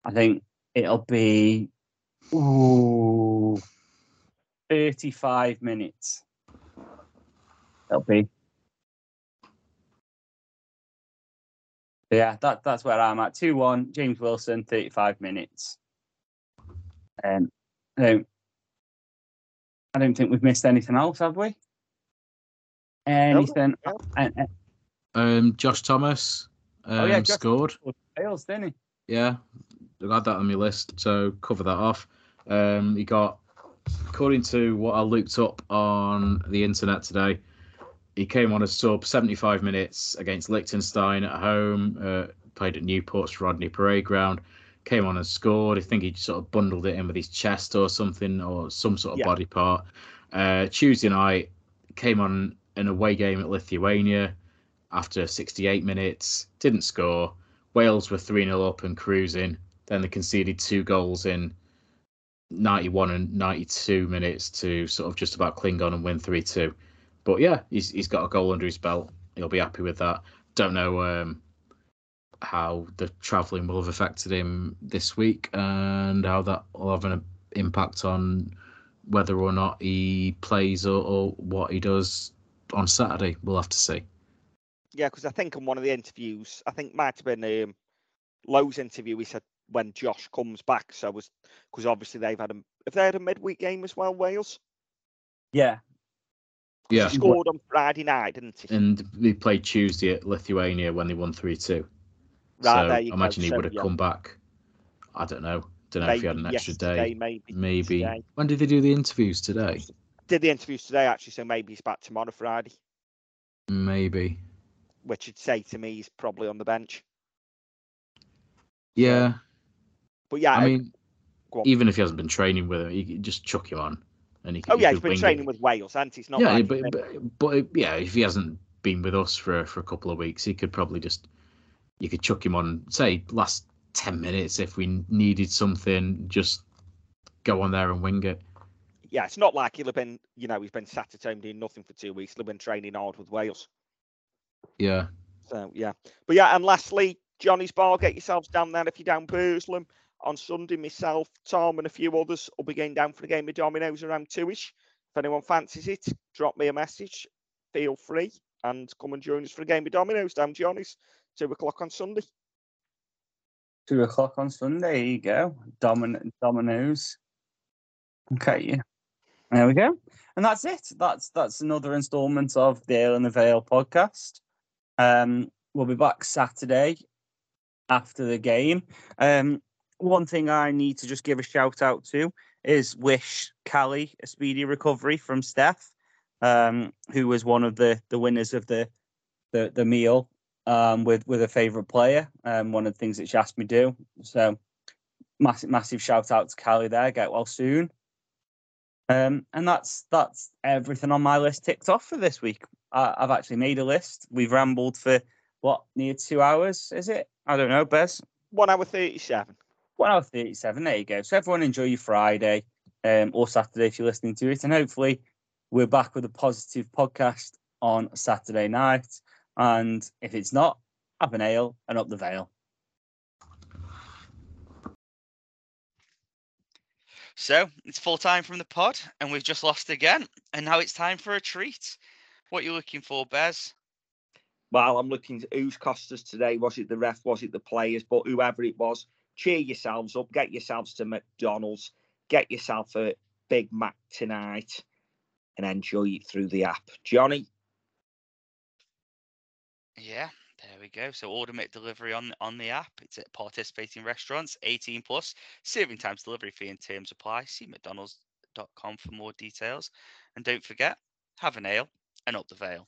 I think it'll be ooh, 35 minutes. It'll be. Yeah, that, that's where I'm at. 2 1, James Wilson, 35 minutes. Um, I, don't, I don't think we've missed anything else, have we? Anything? no. and- and- Um, Josh Thomas um, Oh, yeah, Josh- scored. Fails, didn't he? Yeah, I had that on my list, so cover that off. Um, he got, according to what I looked up on the internet today, he came on as sub 75 minutes against Liechtenstein at home, uh, played at Newport's Rodney Parade Ground, came on and scored. I think he sort of bundled it in with his chest or something, or some sort of Yeah. body part. Uh, Tuesday night, came on an away game at Lithuania after 68 minutes, didn't score. Wales were 3 0 up and cruising. Then they conceded two goals in 91 and 92 minutes to sort of just about cling on and win 3 2. But yeah, he's, he's got a goal under his belt. He'll be happy with that. Don't know um, how the travelling will have affected him this week and how that will have an impact on whether or not he plays or, or what he does on Saturday. We'll have to see. Yeah, because I think in one of the interviews, I think might have been um, Lowe's interview, he said when Josh comes back. So was because obviously they've had a have they had a midweek game as well, Wales? Yeah. Yeah. He scored on Friday night, didn't he? and they played Tuesday at Lithuania when they won three two. Right, so there you I go. imagine he So, would have yeah. come back. I don't know. Don't know if he had an extra day. Maybe. Maybe. today. When did they do the interviews today? Did the interviews today actually? So maybe he's back tomorrow, Friday. Maybe. Which would say to me he's probably on the bench. Yeah. But yeah, I mean, even if he hasn't been training with him, you could just chuck him on, and he. Oh he yeah, he's been wing it. training with Wales, and he's not. yeah, like but, but but yeah, if he hasn't been with us for for a couple of weeks, he could probably just you could chuck him on, say last ten minutes if we needed something, just go on there and wing it. yeah, it's not like he'll have been. You know, he's been sat at home doing nothing for two weeks. He'll have been training hard with Wales. Yeah, So yeah, but yeah, and lastly, Johnny's Bar. Get yourselves down there if you're down Burslem on Sunday. Myself, Tom, and a few others will be going down for the game of dominoes around two-ish. If anyone fancies it, drop me a message. Feel free and come and join us for a game of dominoes down Johnny's two o'clock on Sunday. Two o'clock on Sunday. There you go. Domin- Dominoes. Okay. There we go. And that's it. That's that's another instalment of the Ale and the Vale podcast. Um, we'll be back Saturday after the game. Um, one thing I need to just give a shout out to is wish Callie a speedy recovery from Steph, um, who was one of the the winners of the the, the meal um, with with a favourite player. Um, one of the things that she asked me to do. So massive massive shout out to Callie there. Get well soon. Um, and that's that's everything on my list ticked off for this week. I, I've actually made a list. We've rambled for what near two hours, is it? I don't know, Bez. One hour thirty-seven. One hour thirty-seven. There you go. So everyone enjoy your Friday um, or Saturday if you're listening to it, and hopefully we're back with a positive podcast on Saturday night. And if it's not, have an ale and up the Vale. So it's full time from the pod, and we've just lost again. And now it's time for a treat. What you looking for, Bez? Well, I'm looking at who's cost us today. Was it the ref? Was it the players? But whoever it was, cheer yourselves up. Get yourselves to McDonald's. Get yourself a Big Mac tonight and enjoy it through the app. Johnny, Yeah, there we go. So order make delivery on on the app. It's at participating restaurants, 18 plus. Serving times, delivery fee, and terms apply. See McDonald's.com for more details. And don't forget, have an ale and up the Vale.